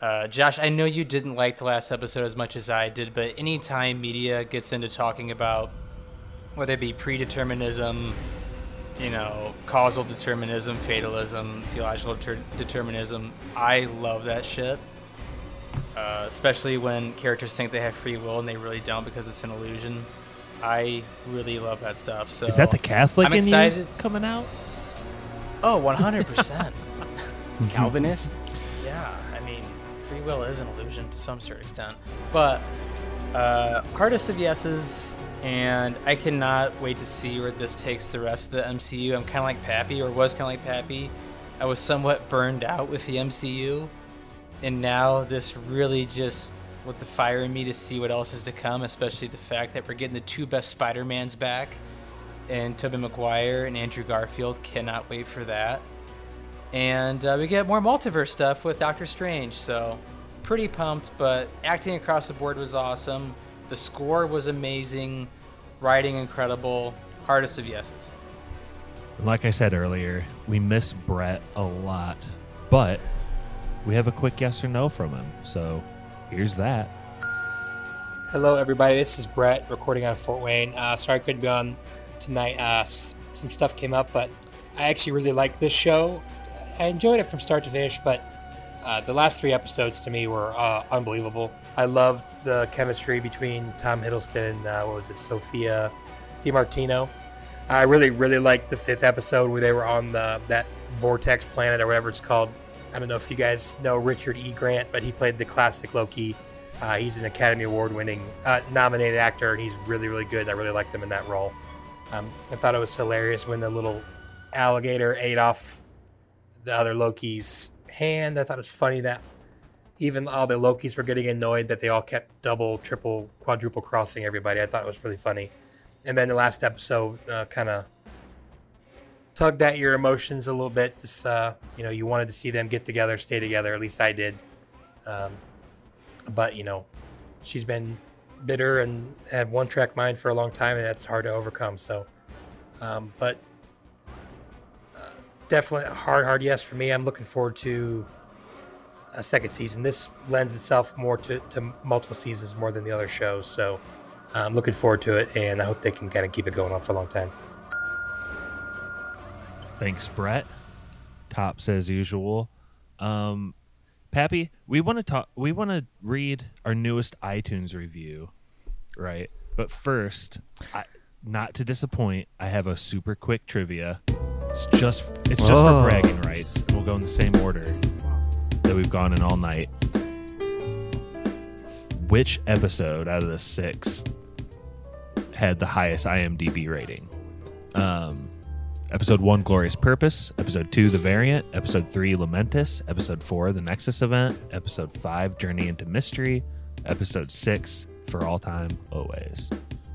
Uh, Josh, I know you didn't like the last episode as much as I did, but anytime media gets into talking about whether it be predeterminism, you know, causal determinism, fatalism, theological deter- determinism, I love that shit. Uh, especially when characters think they have free will and they really don't because it's an illusion. I really love that stuff. So is that the Catholic I'm in excited. you coming out? Oh, 100%. Calvinist? Yeah, I mean, free will is an illusion to some certain extent. But uh, hardest of yeses, and I cannot wait to see where this takes the rest of the MCU. I'm kind of like Pappy, or was kind of like Pappy. I was somewhat burned out with the MCU, and now this really just lit the fire in me to see what else is to come, especially the fact that we're getting the two best Spider-Mans back, and Tobey Maguire and Andrew Garfield. Cannot wait for that and uh, we get more multiverse stuff with Doctor Strange. So, pretty pumped. But acting across the board was awesome. The score was amazing. Writing incredible. Hardest of yeses. Like I said earlier, we miss Brett a lot, but we have a quick yes or no from him. So here's that. Hello, everybody. This is Brett recording out of Fort Wayne. Uh, sorry I couldn't be on tonight. Uh, some stuff came up, but I actually really like this show. I enjoyed it from start to finish, but uh, the last three episodes to me were uh, unbelievable. I loved the chemistry between Tom Hiddleston and uh, what was it, Sophia Di Martino. I really, really liked the fifth episode where they were on the that vortex planet or whatever it's called. I don't know if you guys know Richard E. Grant, but he played the classic Loki. Uh, he's an Academy Award winning uh, nominated actor, and he's really, really good. I really liked him in that role. Um, I thought it was hilarious when the little alligator ate off the other Loki's hand. I thought it was funny that even all the Lokis were getting annoyed that they all kept double, triple, quadruple crossing everybody. I thought it was really funny. And then the last episode uh, kind of tugged at your emotions a little bit. Just uh, you know, you wanted to see them get together, stay together. At least I did. Um, but you know, she's been bitter and had one track mind for a long time, and that's hard to overcome. So, um, but definitely hard, hard yes for me. I'm looking forward to a second season. This lends itself more to, to multiple seasons more than the other shows. So, I'm looking forward to it, and I hope they can kind of keep it going on for a long time. Thanks, Brett. Tops as usual. Um, Pappy, we want to talk. We want to read our newest iTunes review, right? But first, I, not to disappoint, I have a super quick trivia. It's just it's just Whoa. for bragging rights. and We'll go in the same order that we've gone in all night. Which episode out of the six had the highest IMDb rating? Um, Episode 1, Glorious Purpose. Episode 2, The Variant. Episode 3, Lamentis. Episode 4, The Nexus Event. Episode 5, Journey into Mystery. Episode 6, For All Time, Always.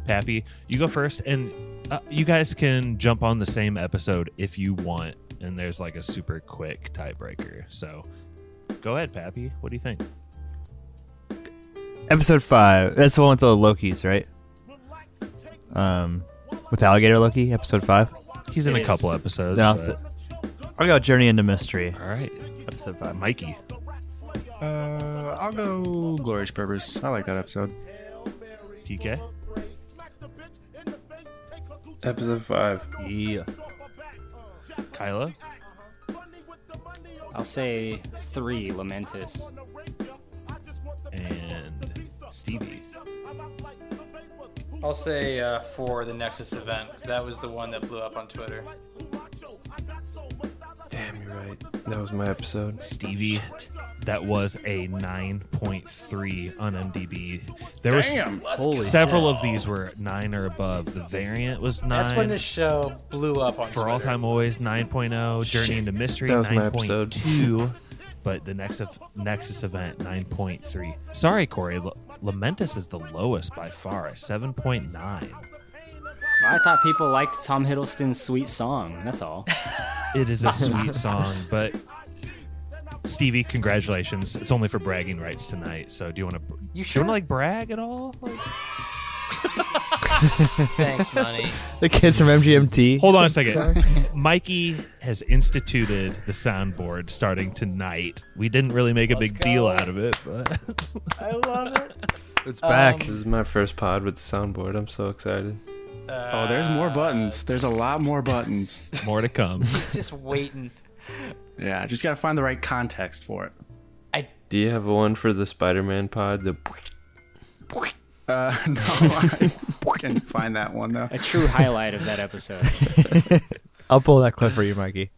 Pappy, you go first, and uh, you guys can jump on the same episode if you want, and there's like a super quick tiebreaker. So go ahead, Pappy. What do you think? Episode five. That's the one with the Lokis, right? Um, with alligator Loki. Episode five. He's in It a is. couple episodes. Then I'll, but- s- I'll go Journey into Mystery. all right. Episode five. Mikey. Uh, I'll go Glorious Purpose. I like that episode. PK. Episode five. Yeah. Kylo. I'll say three, Lamentis. and Stevie. I'll say uh, for the Nexus event because that was the one that blew up on Twitter. Damn, you're right. That was my episode. Stevie, that was a 9.3 on MDB. There Damn. was Holy several of these were nine or above. The variant was nine. That's when this show blew up on For Twitter. All Time Always 9.0, Journey into Mystery That was my episode. 9.2, but the Nexus Nexus event 9.3. Sorry, Corey, L- Lamentis is the lowest by far, 7.9. I thought people liked Tom Hiddleston's sweet song. That's all. It is a sweet song, but Stevie, congratulations! It's only for bragging rights tonight. So, do you want to? You Do you sure? want to like brag at all? Like- Thanks, money. The kids from MGMT. Hold on a second. Mikey has instituted the soundboard starting tonight. We didn't really make a Let's big deal out of it, but I love it. It's back. Um, this is my first pod with the soundboard. I'm so excited. Uh, oh, there's more buttons. There's a lot more buttons. more to come. He's just waiting. Yeah, just gotta find the right context for it. I Do you have one for the Spider-Man pod? The Uh, no, I can't find that one though. A true highlight of that episode. I'll pull that clip for you, Mikey.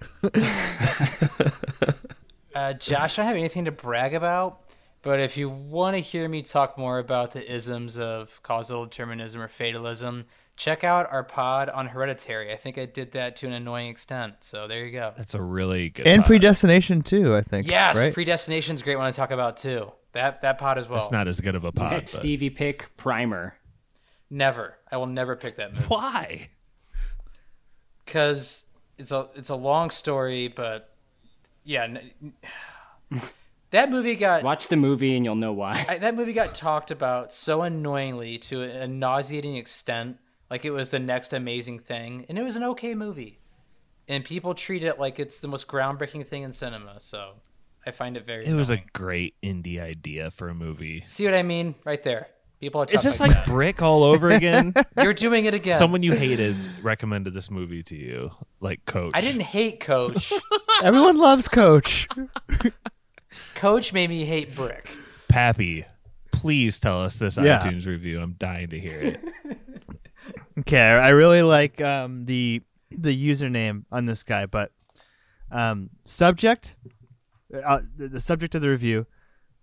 Uh, Josh, I don't have anything to brag about, but if you want to hear me talk more about the isms of causal determinism or fatalism, check out our pod on hereditary. I think I did that to an annoying extent. So there you go. That's a really good. And pod. predestination too, I think. Yes, right? predestination's a great one to talk about too. That that pod as well. It's not as good of a pod. Next but- Stevie pick primer. Never. I will never pick that movie Why? because it's a it's a long story, but yeah, n- that movie got Watch the movie and you'll know why. I, that movie got talked about so annoyingly to a, a nauseating extent, like it was the next amazing thing, and it was an okay movie, and people treat it like it's the most groundbreaking thing in cinema. So I find it very. It was a great indie idea for a movie. See what I mean? Right there. People are. Is tough this like like Brick all over again? you're doing it again? Someone you hated recommended this movie to you, like Coach. I didn't hate Coach. Everyone loves Coach. Coach made me hate Brick. Pappy, please tell us this Yeah. iTunes review. I'm dying to hear it. Okay, I really like um, the the username on this guy, but um, subject, uh, the, subject of the review,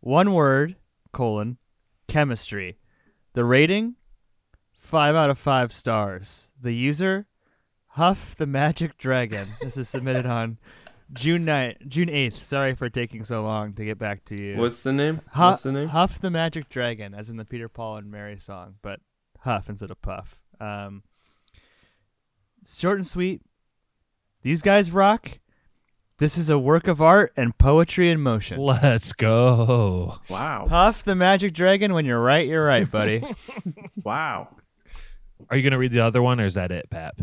one word colon chemistry. The rating, five out of five stars. The user, Huff the Magic Dragon. This is submitted on June 9th, June eighth. Sorry for taking so long to get back to you. what's the name? Huff, What's the name? Huff the Magic Dragon, as in the Peter Paul and Mary song, but Huff instead of Puff. Um, short and sweet. These guys rock. This is a work of art and poetry in motion. Let's go. Wow. Huff the Magic Dragon. When you're right, you're right, buddy. Wow. Are you gonna read the other one, or is that it, Pap?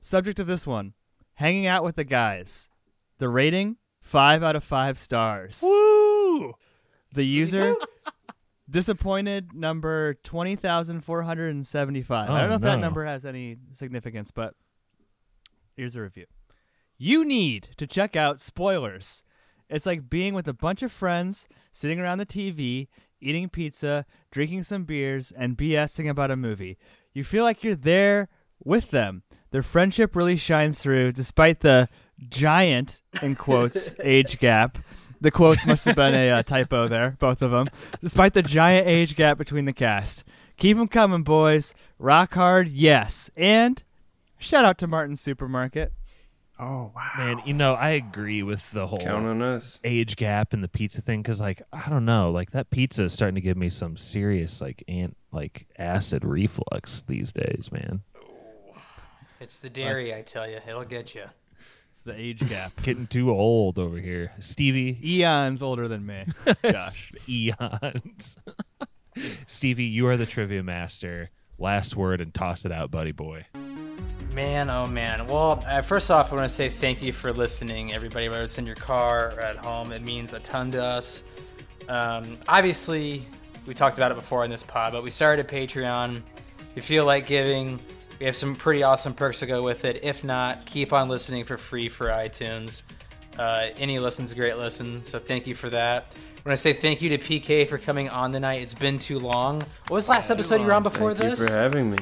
Subject of this one: hanging out with the guys. The rating: five out of five stars. Woo! The user. Disappointed number 20,475. I oh, don't Oh, know if that number has any significance, but here's a review. You need to check out Spoilers. It's like being with a bunch of friends, sitting around the TV, eating pizza, drinking some beers, and BSing about a movie. You feel like you're there with them. Their friendship really shines through despite the giant, in quotes, age gap. The quotes must have been a uh, typo there, both of them. Despite the giant age gap between the cast. keep them coming, boys. Rock hard, yes. And shout out to Martin's Supermarket. Oh wow. Man, you know, I agree with the whole Count on us. age gap and the pizza thing because, like, I don't know, like that pizza is starting to give me some serious, like, ant, like acid reflux these days, man. It's the dairy, I tell you. It'll get you. It's the age gap. Getting too old over here, Stevie. Eons older than me, Josh. Eons. Stevie, you are the trivia master. Last word and toss it out, buddy boy. Man, oh man. Well, uh, first off, I want to say thank you for listening, everybody, whether it's in your car or at home. It means a ton to us. Um, obviously, we talked about it before in this pod, but we started a Patreon. If you feel like giving, we have some pretty awesome perks to go with it. If not, keep on listening for free for iTunes. Uh, any listen's a great listen, so thank you for that. When I say thank you to PK for coming on tonight, it's been too long. What was the last episode you were on before Thank this? you for having me.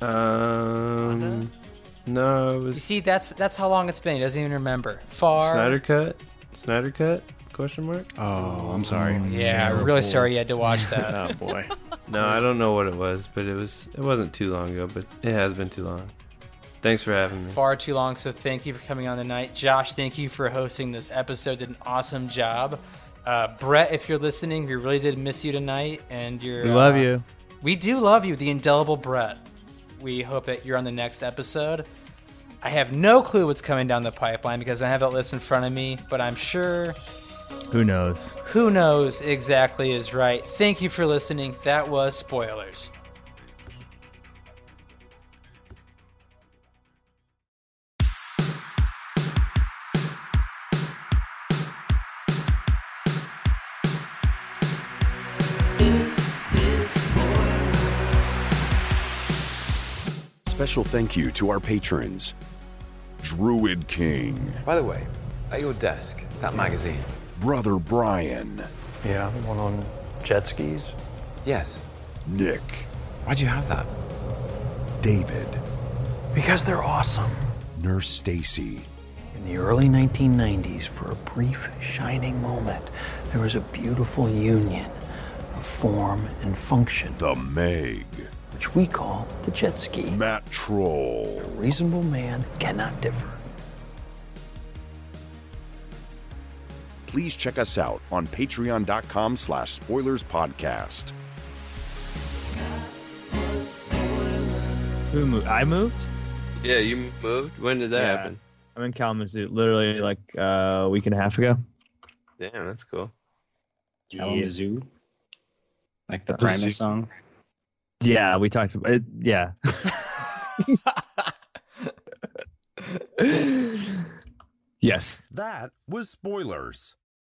Um, no, it You see, that's that's how long it's been. He doesn't even remember. Far. Snyder Cut. Snyder Cut? Question mark? Oh, I'm sorry. Yeah, I'm really sorry you had to watch that. Oh boy. No, I don't know what it was, but it was. It wasn't too long ago, but it has been too long. Thanks for having me. Far too long, so thank you for coming on tonight. Josh, thank you for hosting this episode. Did an awesome job. Uh, Brett, if you're listening, we really did miss you tonight, and you're. We love uh, you. We do love you, the indelible Brett. We hope that you're on the next episode. I have no clue what's coming down the pipeline because I have that list in front of me, but I'm sure Who knows? who knows exactly is right. Thank you for listening. That was spoilers. Special thank you to our patrons Druid King, By the way, at your desk, that magazine. Brother Brian, Yeah, the one on jet skis. Yes. Nick, Why'd you have that? David, Because they're awesome. Nurse Stacy, In the early 1990s, for a brief, shining moment, there was a beautiful union of form and function, The Meg, which we call the jet ski. Matt Troll, A reasonable man cannot differ. Please check us out on patreon.com slash spoilers podcast. Who moved? I moved. Yeah, you moved. When did that Yeah. happen? I'm in Kalamazoo, literally like uh, a week and a half ago. Damn, that's cool. Kalamazoo? Like the That's Primus zoo. song? Yeah, we talked about it. Yeah. yes. That was spoilers.